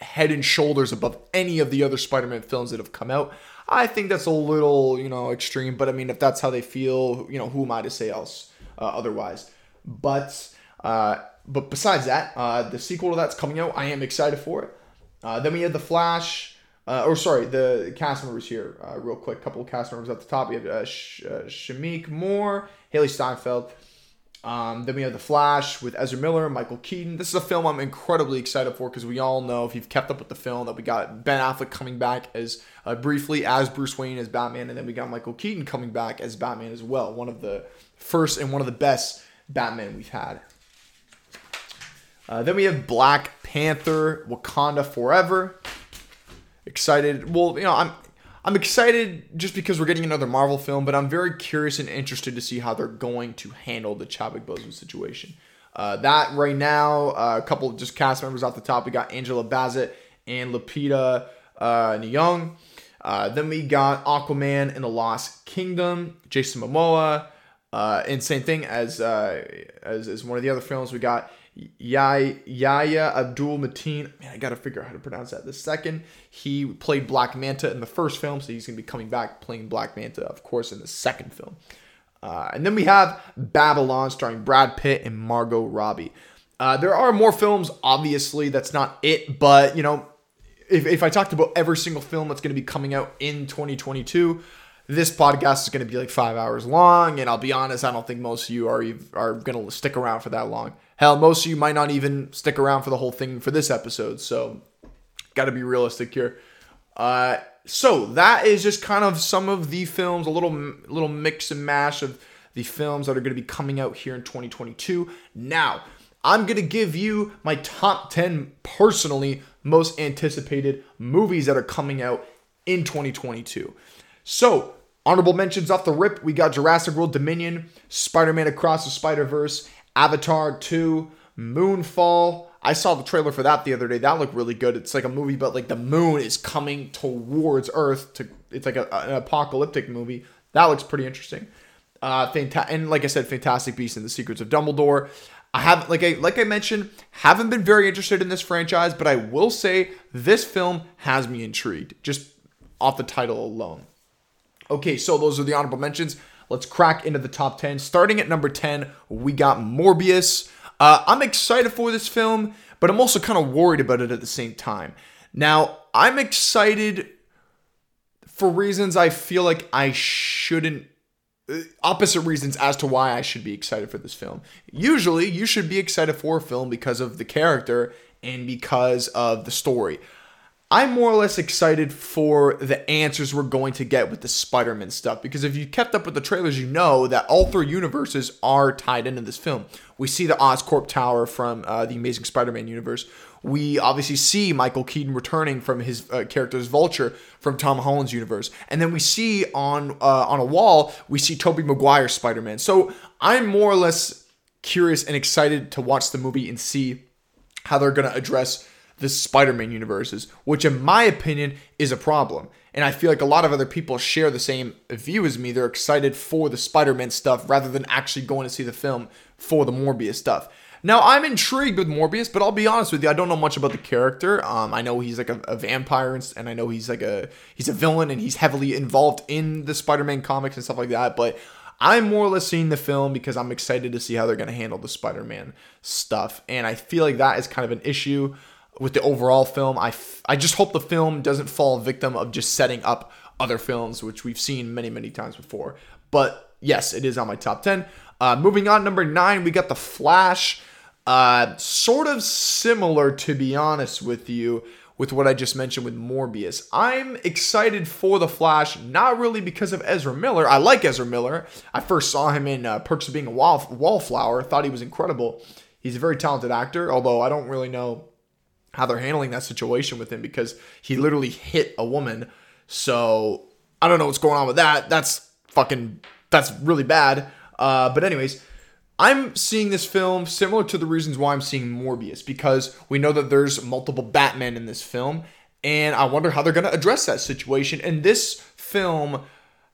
head and shoulders above any of the other Spider-Man films that have come out. I think that's a little, you know, extreme. But I mean, if that's how they feel, you know, who am I to say else uh, otherwise? But uh, but besides that, uh, the sequel to that's coming out. I am excited for it. Uh, then we had the Flash. Uh, or sorry, the cast members here, uh, real quick. Couple of cast members at the top. We have uh, Sh- uh, Shameik Moore, Hailee Steinfeld. Um, then we have The Flash with Ezra Miller, Michael Keaton. This is a film I'm incredibly excited for because we all know, if you've kept up with the film, that we got Ben Affleck coming back as uh, briefly as Bruce Wayne as Batman, and then we got Michael Keaton coming back as Batman as well. One of the first and one of the best Batman we've had. Uh, then we have Black Panther, Wakanda Forever. Excited. Well, you know, I'm I'm excited just because we're getting another Marvel film, but I'm very curious and interested to see how they're going to handle the Chadwick Boseman situation. Uh, that right now, uh, a couple just cast members off the top. We got Angela Bassett and Lupita uh, Nyong'o. Uh, then we got Aquaman and the Lost Kingdom, Jason Momoa. Uh, and same thing as, uh, as as one of the other films. We got Yahya Abdul Mateen. Man, I gotta figure out how to pronounce that. The second, he played Black Manta in the first film, so he's gonna be coming back playing Black Manta, of course, in the second film. Uh, and then we have Babylon, starring Brad Pitt and Margot Robbie. Uh, there are more films, obviously. That's not it, but you know, if, if I talked about every single film that's going to be coming out in 2022, this podcast is going to be like five hours long. And I'll be honest, I don't think most of you are are going to stick around for that long. Hell, most of you might not even stick around for the whole thing for this episode. So, got to be realistic here. Uh, so that is just kind of some of the films, a little little mix and mash of the films that are going to be coming out here in 2022. Now, I'm going to give you my top 10 personally most anticipated movies that are coming out in 2022. So, honorable mentions off the rip, we got Jurassic World Dominion, Spider-Man Across the Spider-Verse, Avatar 2, Moonfall. I saw the trailer for that the other day. That looked really good. It's like a movie, but like the moon is coming towards Earth. To it's like a, an apocalyptic movie. That looks pretty interesting. Uh, fanta- and like I said, Fantastic Beasts and the Secrets of Dumbledore. I have like I like I mentioned, haven't been very interested in this franchise, but I will say this film has me intrigued just off the title alone. Okay, so those are the honorable mentions. Let's crack into the top 10. Starting at number 10, we got Morbius. Uh, I'm excited for this film, but I'm also kind of worried about it at the same time. Now, I'm excited for reasons I feel like I shouldn't uh, opposite reasons as to why I should be excited for this film. Usually, you should be excited for a film because of the character and because of the story. I'm more or less excited for the answers we're going to get with the Spider Man stuff because if you kept up with the trailers, you know that all three universes are tied into this film. We see the Oscorp Tower from uh, the Amazing Spider Man universe. We obviously see Michael Keaton returning from his uh, character's Vulture from Tom Holland's universe, and then we see on uh, on a wall we see Tobey Maguire's Spider Man. So I'm more or less curious and excited to watch the movie and see how they're going to address the Spider-Man universes, which in my opinion is a problem. And I feel like a lot of other people share the same view as me. They're excited for the Spider-Man stuff rather than actually going to see the film for the Morbius stuff. Now I'm intrigued with Morbius, but I'll be honest with you, I don't know much about the character. Um, I know he's like a, a vampire, and, and I know he's like a he's a villain, and he's heavily involved in the Spider-Man comics and stuff like that. But I'm more or less seeing the film because I'm excited to see how they're going to handle the Spider-Man stuff, and I feel like that is kind of an issue with the overall film. I, f- I just hope the film doesn't fall victim of just setting up other films, which we've seen many, many times before. But yes, it is on my top 10. Uh, moving on, number nine, we got The Flash. Uh, sort of similar, to be honest with you, with what I just mentioned with Morbius. I'm excited for The Flash, not really because of Ezra Miller. I like Ezra Miller. I first saw him in uh, Perks of Being a Wall- Wallflower, thought he was incredible. He's a very talented actor, although I don't really know how they're handling that situation with him because he literally hit a woman. So I don't know what's going on with that. That's fucking that's really bad. Uh, but anyways, I'm seeing this film similar to the reasons why I'm seeing Morbius because we know that there's multiple Batman in this film, and I wonder how they're to address that situation. And this film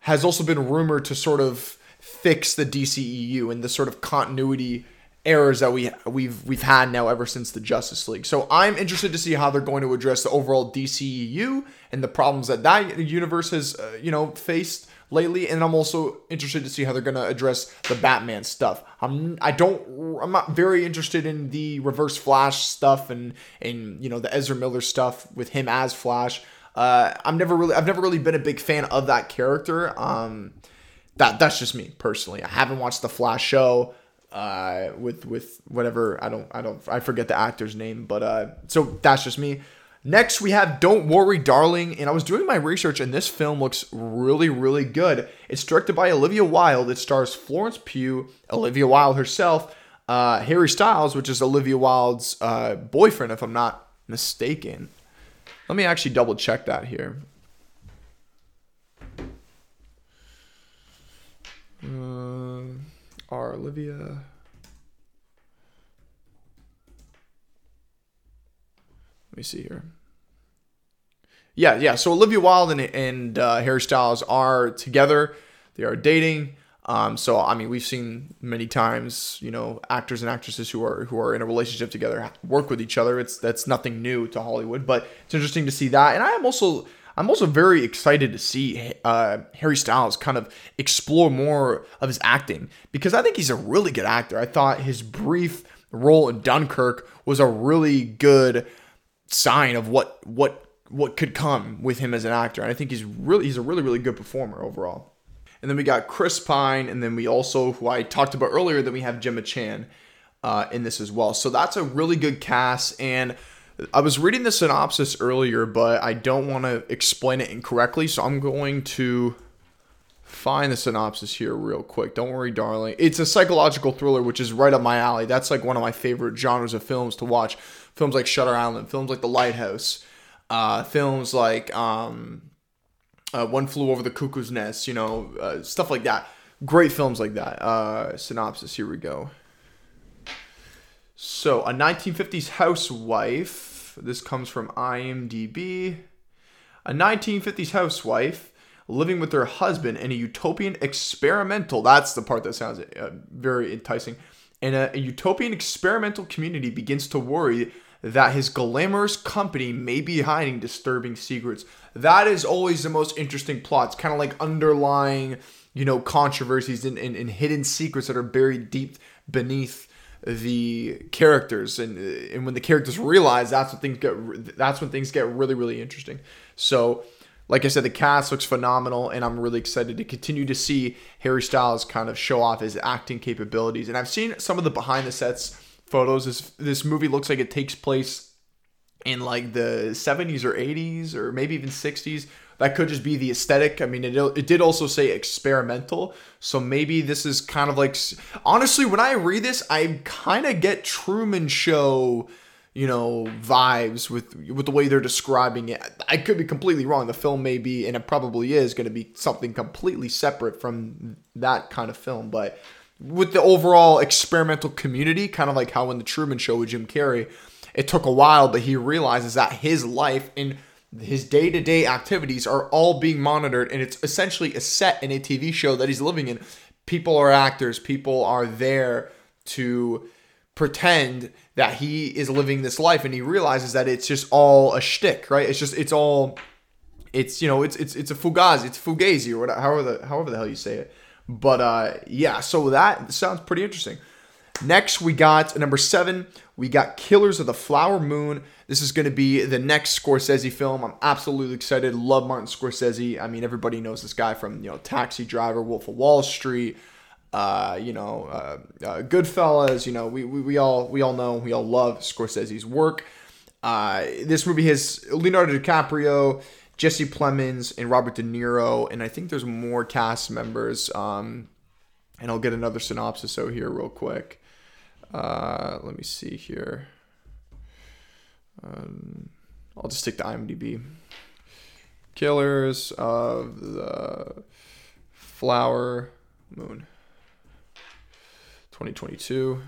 has also been rumored to sort of fix the DCEU and the sort of continuity errors that we we've we've had now ever since the Justice League. So I'm interested to see how they're going to address the overall DCEU and the problems that that universe has uh, you know faced lately and I'm also interested to see how they're going to address the Batman stuff. I'm I don't I'm not very interested in the Reverse Flash stuff and and you know the Ezra Miller stuff with him as Flash. Uh, I'm never really I've never really been a big fan of that character. Um, that that's just me personally. I haven't watched the Flash show uh, with with whatever I don't I don't I forget the actor's name, but uh, so that's just me. Next, we have Don't Worry, Darling. And I was doing my research, and this film looks really, really good. It's directed by Olivia Wilde. It stars Florence Pugh, Olivia Wilde herself, uh, Harry Styles, which is Olivia Wilde's uh, boyfriend, if I'm not mistaken. Let me actually double check that here. Uh, are Olivia. Let me see here. Yeah, yeah. So Olivia Wilde and, and uh, Harry Styles are together. They are dating. Um, so I mean, we've seen many times, you know, actors and actresses who are who are in a relationship together work with each other. It's that's nothing new to Hollywood, but it's interesting to see that. And I am also I'm also very excited to see uh, Harry Styles kind of explore more of his acting because I think he's a really good actor. I thought his brief role in Dunkirk was a really good sign of what what what could come with him as an actor. And I think he's really he's a really really good performer overall. And then we got Chris Pine, and then we also who I talked about earlier. Then we have Gemma Chan uh, in this as well. So that's a really good cast. And I was reading the synopsis earlier, but I don't want to explain it incorrectly, so I'm going to find the synopsis here real quick. Don't worry, darling. It's a psychological thriller, which is right up my alley. That's like one of my favorite genres of films to watch. Films like Shutter Island, films like The Lighthouse, uh, films like um, uh, One Flew Over the Cuckoo's Nest, you know, uh, stuff like that. Great films like that. Uh, synopsis, here we go. So, a 1950s housewife. This comes from IMDb. A 1950s housewife living with her husband in a utopian experimental. That's the part that sounds uh, very enticing. And a, a utopian experimental community begins to worry that his glamorous company may be hiding disturbing secrets. That is always the most interesting plots, kind of like underlying, you know, controversies and, and, and hidden secrets that are buried deep beneath the characters and and when the characters realize that's when things get that's when things get really really interesting. So like i said the cast looks phenomenal and i'm really excited to continue to see harry styles kind of show off his acting capabilities. And i've seen some of the behind the sets photos. This this movie looks like it takes place in like the 70s or 80s or maybe even 60s that could just be the aesthetic. I mean, it, it did also say experimental. So maybe this is kind of like. Honestly, when I read this, I kind of get Truman Show you know vibes with with the way they're describing it i could be completely wrong the film may be and it probably is going to be something completely separate from that kind of film but with the overall experimental community kind of like how in the truman show with jim carrey it took a while but he realizes that his life in his day-to-day activities are all being monitored and it's essentially a set in a TV show that he's living in. People are actors, people are there to pretend that he is living this life and he realizes that it's just all a shtick, right? It's just it's all it's you know, it's it's it's a fugazi, it's fugazi or whatever however the however the hell you say it. But uh yeah, so that sounds pretty interesting. Next, we got number seven. We got Killers of the Flower Moon. This is going to be the next Scorsese film. I'm absolutely excited. Love Martin Scorsese. I mean, everybody knows this guy from you know Taxi Driver, Wolf of Wall Street. Uh, you know, uh, uh, Goodfellas. You know, we, we we all we all know we all love Scorsese's work. Uh, this movie has Leonardo DiCaprio, Jesse Plemons, and Robert De Niro, and I think there's more cast members. Um, and I'll get another synopsis out here real quick. Uh, let me see here. Um, I'll just stick to IMDb. Killers of the Flower Moon. 2022.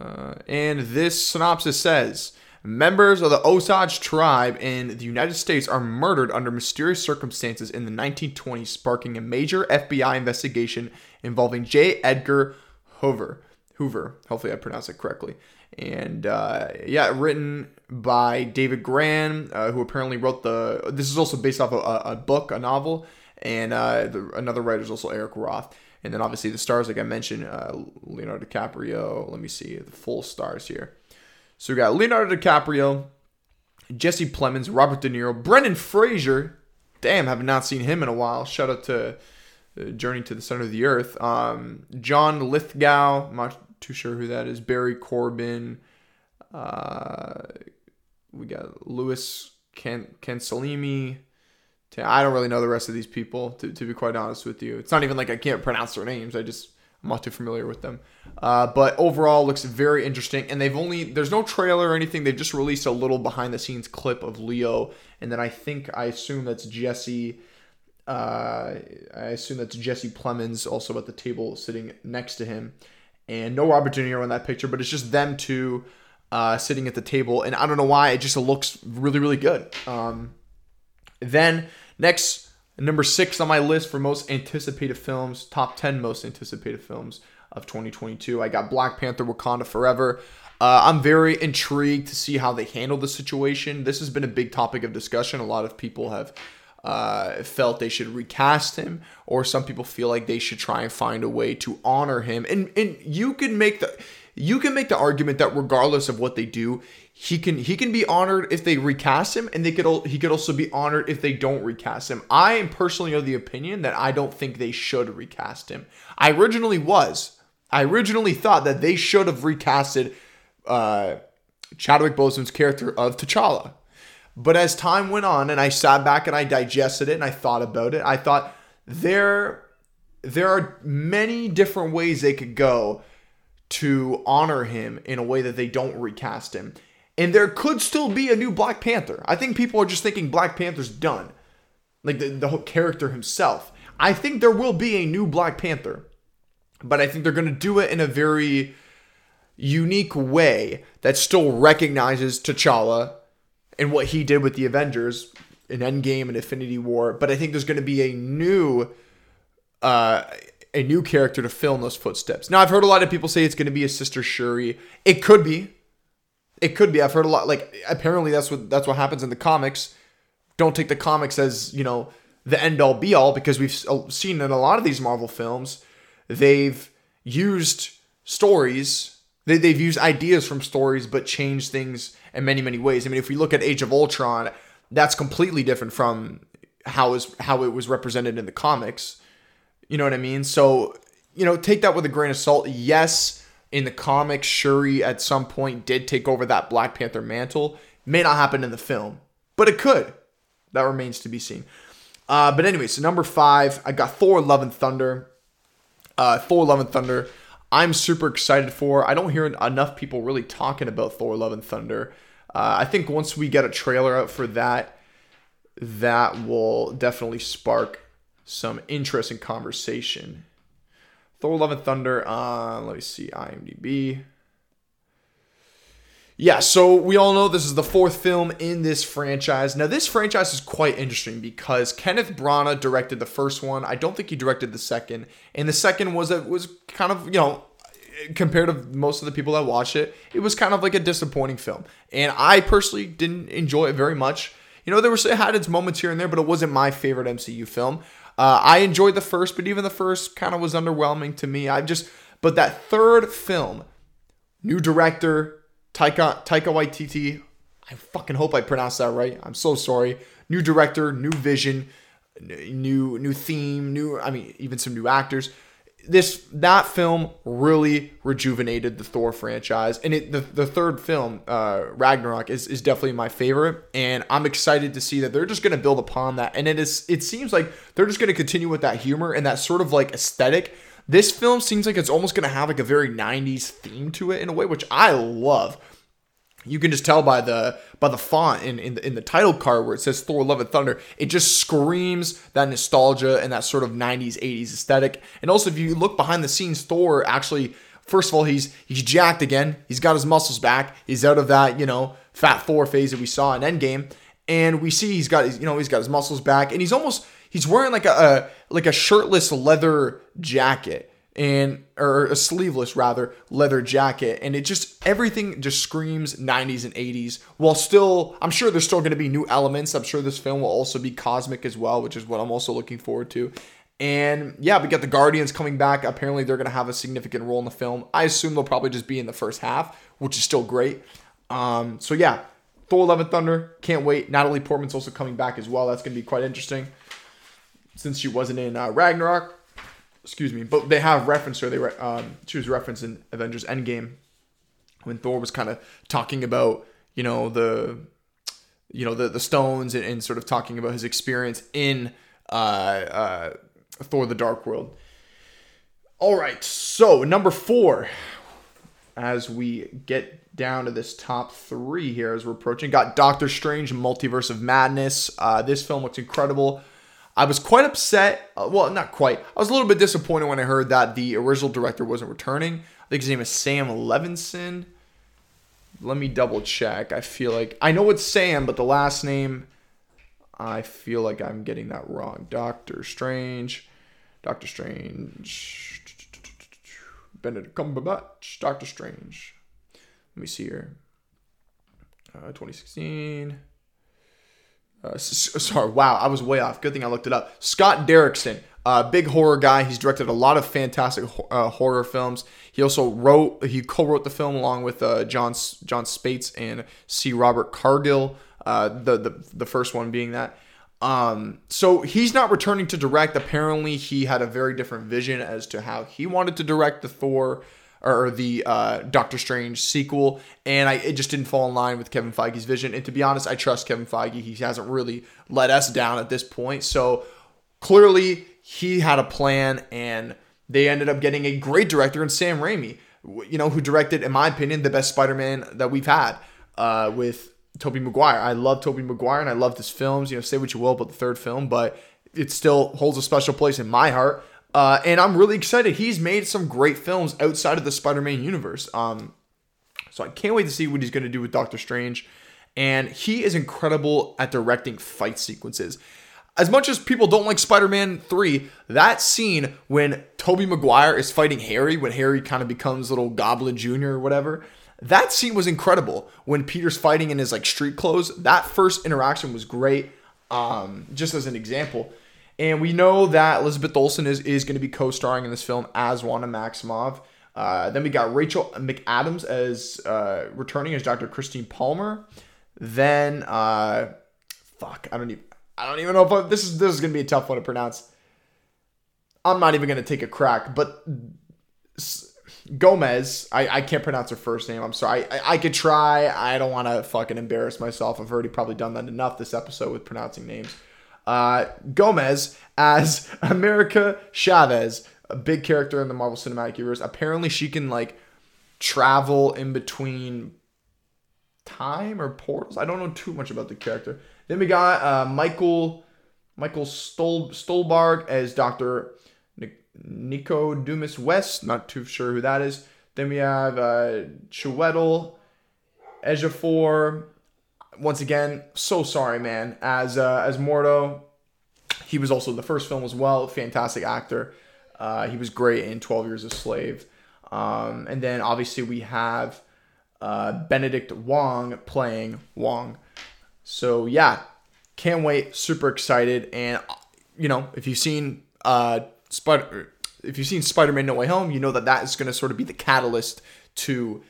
Uh, and this synopsis says Members of the Osage tribe in the United States are murdered under mysterious circumstances in the 1920s, sparking a major FBI investigation involving J. Edgar Hoover. Hoover, hopefully I pronounced it correctly. And uh, yeah, written by David Grann, uh, who apparently wrote the. This is also based off a, a book, a novel, and uh, the, another writer is also Eric Roth. And then obviously the stars, like I mentioned, uh, Leonardo DiCaprio. Let me see the full stars here. So we got Leonardo DiCaprio, Jesse Plemons, Robert De Niro, Brendan Fraser. Damn, have not seen him in a while. Shout out to Journey to the Center of the Earth. Um, John Lithgow. I'm not too sure who that is. Barry Corbin. Uh, we got Louis Can- Cancelimi. I don't really know the rest of these people, to, to be quite honest with you. It's not even like I can't pronounce their names. I just I'm not too familiar with them. Uh, but overall, looks very interesting. And they've only there's no trailer or anything. They've just released a little behind the scenes clip of Leo, and then I think I assume that's Jesse. Uh, I assume that's Jesse Plemons also at the table sitting next to him, and no Robert De Niro in that picture, but it's just them two uh, sitting at the table, and I don't know why it just looks really really good. Um, then next Number six on my list for most anticipated films, top 10 most anticipated films of 2022. I got Black Panther Wakanda Forever. Uh, I'm very intrigued to see how they handle the situation. This has been a big topic of discussion. A lot of people have uh, felt they should recast him, or some people feel like they should try and find a way to honor him. And and you can make the you can make the argument that regardless of what they do, he can he can be honored if they recast him, and they could he could also be honored if they don't recast him. I am personally of the opinion that I don't think they should recast him. I originally was. I originally thought that they should have recasted uh, Chadwick Boseman's character of T'Challa. But as time went on, and I sat back and I digested it and I thought about it, I thought there there are many different ways they could go to honor him in a way that they don't recast him. And there could still be a new Black Panther. I think people are just thinking Black Panther's done. Like the, the whole character himself. I think there will be a new Black Panther. But I think they're going to do it in a very unique way that still recognizes T'Challa and what he did with the Avengers in Endgame and Infinity War. But I think there's going to be a new uh, a new character to fill in those footsteps. Now, I've heard a lot of people say it's going to be a sister Shuri. It could be. It could be. I've heard a lot. Like apparently that's what that's what happens in the comics. Don't take the comics as you know the end all be all because we've uh, seen in a lot of these Marvel films they've used stories. They, they've used ideas from stories but changed things in many many ways. I mean, if we look at Age of Ultron, that's completely different from how is how it was represented in the comics you know what I mean? So, you know, take that with a grain of salt. Yes, in the comics, Shuri at some point did take over that Black Panther mantle. May not happen in the film, but it could. That remains to be seen. Uh, but anyway, so number five, I got Thor: Love and Thunder. Uh, Thor: Love and Thunder. I'm super excited for. I don't hear enough people really talking about Thor: Love and Thunder. Uh, I think once we get a trailer out for that, that will definitely spark some interesting conversation. Thor: Love and Thunder. Uh, let me see IMDb. Yeah, so we all know this is the fourth film in this franchise. Now, this franchise is quite interesting because Kenneth Branagh directed the first one. I don't think he directed the second, and the second was a, was kind of you know compared to most of the people that watch it, it was kind of like a disappointing film, and I personally didn't enjoy it very much. You know, there was it had its moments here and there, but it wasn't my favorite MCU film. Uh, I enjoyed the first, but even the first kind of was underwhelming to me. I just, but that third film, new director Taika Taika Waititi. I fucking hope I pronounced that right. I'm so sorry. New director, new vision, new new theme, new. I mean, even some new actors this that film really rejuvenated the Thor franchise, and it the, the third film, uh, Ragnarok, is, is definitely my favorite, and I'm excited to see that they're just going to build upon that, and it is it seems like they're just going to continue with that humor and that sort of like aesthetic. This film seems like it's almost going to have like a very '90s theme to it in a way, which I love. you can just tell by the by the font in in the, in the title card where it says Thor: Love and Thunder. It just screams that nostalgia and that sort of 90s 80s aesthetic. And also, if you look behind the scenes, Thor actually. First of all, he's he's jacked again. He's got his muscles back. He's out of that, you know, fat Thor phase that we saw in Endgame. And we see he's got his, you know, he's got his muscles back and he's almost he's wearing like a, a like a shirtless leather jacket and or a sleeveless rather leather jacket. And it just everything just screams 90s and 80s while still i'm sure there's still going to be new elements. I'm sure this film will also be cosmic as well which is what i'm also looking forward to. And yeah we got the guardians coming back. Apparently they're going to have a significant role in the film. I assume they'll probably just be in the first half which is still great. Um, so yeah thor love and thunder can't wait. Natalie portman's also coming back as well. That's going to be quite interesting since she wasn't in uh, ragnarok excuse me, but they have referenced her. They were um, she was referenced in Avengers Endgame when Thor was kind of talking about you know the you know the the stones and, and sort of talking about his experience in uh, uh, Thor: The Dark World. All right, so number four, as we get down to this top three here as we're approaching, got Doctor Strange: Multiverse of Madness. Uh, this film looks incredible. I was quite upset. Uh, well, not quite. I was a little bit disappointed when I heard that the original director wasn't returning. I think his name is Sam Levinson. Let me double check. I feel like I know it's Sam, but the last name, I feel like I'm getting that wrong. Doctor Strange. Doctor Strange. Benedict Cumberbatch. Doctor Strange. Let me see here. Uh, 2016. Uh, sorry, wow, I was way off. Good thing I looked it up. Scott Derrickson, uh, big horror guy. He's directed a lot of fantastic uh, horror films. He also wrote, he co-wrote the film along with uh, John Jon Spaihts and C. Robert Cargill. Uh, the the the first one being that. Um, so he's not returning to direct. Apparently, he had a very different vision as to how he wanted to direct the Thor or the uh, Doctor Strange sequel, and I it just didn't fall in line with Kevin Feige's vision. And to be honest, I trust Kevin Feige. He hasn't really let us down at this point. So clearly, he had a plan, and they ended up getting a great director in Sam Raimi. You know, who directed, in my opinion, the best Spider-Man that we've had uh, with Tobey Maguire. I love Tobey Maguire, and I love his films. You know, say what you will about the third film, but it still holds a special place in my heart. Uh, and I'm really excited. He's made some great films outside of the Spider-Man universe. Um, so I can't wait to see what he's going to do with Doctor Strange. And he is incredible at directing fight sequences. As much as people don't like Spider-Man 3, that scene when Tobey Maguire is fighting Harry, when Harry kind of becomes little Goblin Jr. or whatever, that scene was incredible. When Peter's fighting in his like street clothes, that first interaction was great. Um, just as an example. And we know that Elizabeth Olsen is, is going to be co starring in this film as Wanda Maximoff. Uh, then we got Rachel McAdams as uh, returning as Dr. Christine Palmer. Then, uh, fuck, I don't even, I don't even know if I, this is this is gonna be a tough one to pronounce. I'm not even gonna take a crack, but Gomez, I, I can't pronounce her first name. I'm sorry. I, I, I could try. I don't want to fucking embarrass myself. I've already probably done that enough this episode with pronouncing names uh, Gomez as America Chavez, a big character in the Marvel Cinematic Universe. Apparently, she can like travel in between time or portals. I don't know too much about the character. Then we got uh, Michael Michael Stol- Stuhlbarg as Doctor Nicodemus West. Not too sure who that is. Then we have uh, Chiwetel Ejiofor once again, so sorry, man. As uh, as Mordo, he was also the first film as well. Fantastic actor. Uh, he was great in Twelve Years a Slave. Um, and then obviously we have uh, Benedict Wong playing Wong. So yeah, can't wait. Super excited. And you know, if you've seen uh, Spider, if you've seen Spider-Man: No Way Home, you know that that is going to sort of be the catalyst to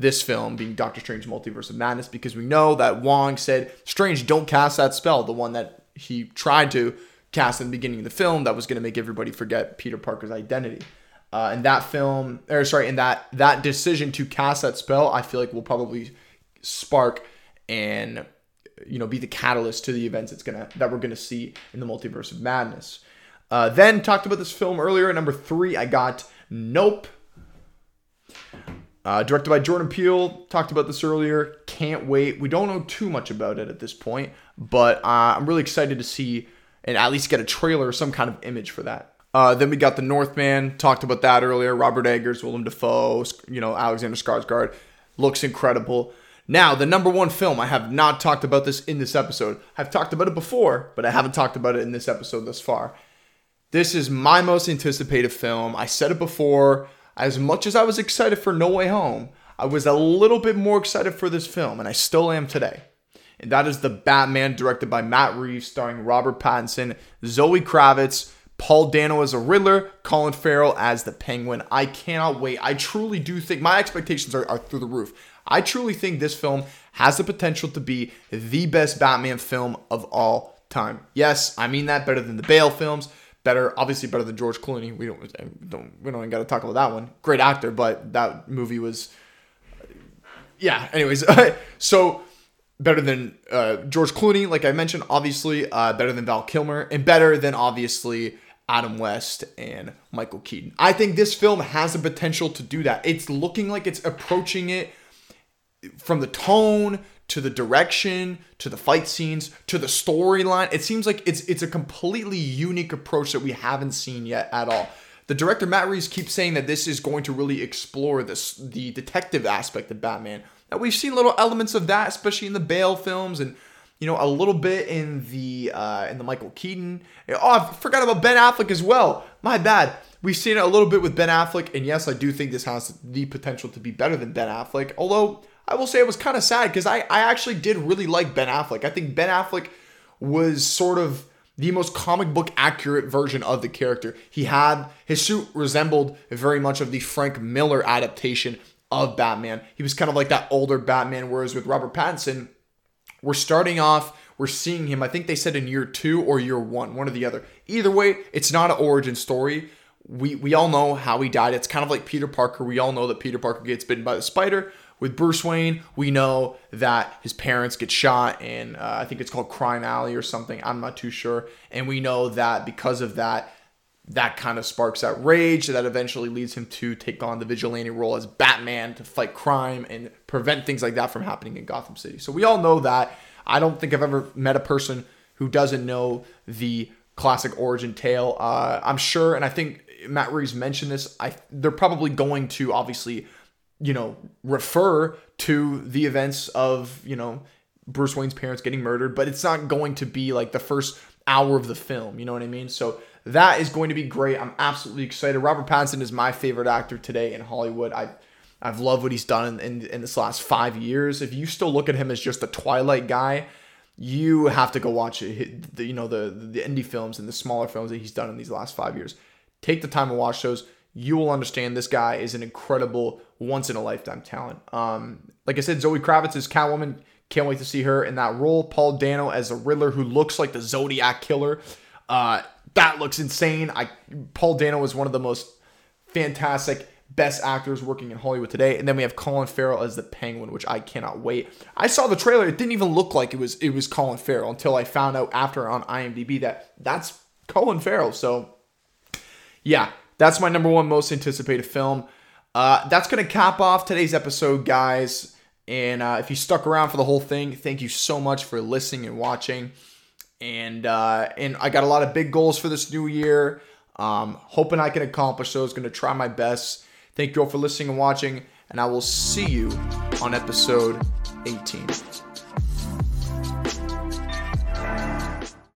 this film being Doctor Strange Multiverse of Madness because we know that Wong said, Strange, don't cast that spell, the one that he tried to cast in the beginning of the film that was going to make everybody forget Peter Parker's identity. Uh, and that film, or sorry, and that that decision to cast that spell, I feel like will probably spark and you know be the catalyst to the events it's gonna that we're gonna see in the multiverse of madness. Uh, then talked about this film earlier. Number three, I got Nope Uh, directed by Jordan Peele. Talked about this earlier. Can't wait. We don't know too much about it at this point, but uh, I'm really excited to see and at least get a trailer or some kind of image for that. Uh, then we got The Northman. Talked about that earlier. Robert Eggers, Willem Dafoe, you know, Alexander Skarsgård. Looks incredible. Now, the number one film, I have not talked about this in this episode. I've talked about it before, but I haven't talked about it in this episode thus far. This is my most anticipated film. I said it before. As much as I was excited for No Way Home, I was a little bit more excited for this film, and I still am today. And that is The Batman, directed by Matt Reeves, starring Robert Pattinson, Zoe Kravitz, Paul Dano as a Riddler, Colin Farrell as the Penguin. I cannot wait. I truly do think my expectations are, are through the roof. I truly think this film has the potential to be the best Batman film of all time. Yes, I mean that better than the Bale films, better, obviously better than George Clooney. We don't, don't we don't even got to talk about that one. Great actor, but that movie was, yeah. Anyways, so better than uh, George Clooney, like I mentioned, obviously uh, better than Val Kilmer, and better than obviously Adam West and Michael Keaton. I think this film has the potential to do that. It's looking like it's approaching it from the tone to the direction to the fight scenes to the storyline. It seems like it's it's a completely unique approach that we haven't seen yet at all. The director matt reeves keeps saying that this is going to really explore this the detective aspect of batman. Now we've seen little elements of that especially in the bale films and you know a little bit in the uh in the michael keaton. Oh i forgot about ben affleck as well. My bad. We've seen it a little bit with ben affleck and yes i do think this has the potential to be better than ben affleck although I will say it was kind of sad because I, I actually did really like Ben Affleck. I think Ben Affleck was sort of the most comic book accurate version of the character. He had his suit resembled very much of the Frank Miller adaptation of Batman. He was kind of like that older Batman, whereas with Robert Pattinson, we're starting off, we're seeing him, I think they said in year two or year one, one or the other. Either way, it's not an origin story. We we all know how he died. It's kind of like Peter Parker. We all know that Peter Parker gets bitten by the spider. With Bruce Wayne, we know that his parents get shot in, uh, I think it's called Crime Alley or something. I'm not too sure. And we know that because of that, that kind of sparks that rage that eventually leads him to take on the vigilante role as Batman to fight crime and prevent things like that from happening in Gotham City. So we all know that. I don't think I've ever met a person who doesn't know the classic origin tale. Uh, I'm sure, and I think Matt Reeves mentioned this. I they're probably going to obviously you know, refer to the events of, you know, Bruce Wayne's parents getting murdered, but it's not going to be like the first hour of the film. You know what I mean? So that is going to be great. I'm absolutely excited. Robert Pattinson is my favorite actor today in Hollywood. I I've loved what he's done in, in, in this last five years. If you still look at him as just a Twilight guy, you have to go watch it. The, you know the the indie films and the smaller films that he's done in these last five years. Take the time to watch those you will understand this guy is an incredible once in a lifetime talent. Um, like I said, Zoe Kravitz is Catwoman. Can't wait to see her in that role. Paul Dano as a Riddler who looks like the Zodiac killer. Uh, that looks insane. I Paul Dano is one of the most fantastic best actors working in Hollywood today. And then we have Colin Farrell as the Penguin, which I cannot wait. I saw the trailer; it didn't even look like it was it was Colin Farrell until I found out after on IMDb that that's Colin Farrell. So, yeah, that's my number one most anticipated film. Uh, that's going to cap off today's episode, guys. And uh, if you stuck around for the whole thing, thank you so much for listening and watching. And uh, and I got a lot of big goals for this new year. Um, hoping I can accomplish those. Going to try my best. Thank you all for listening and watching. And I will see you on episode 18.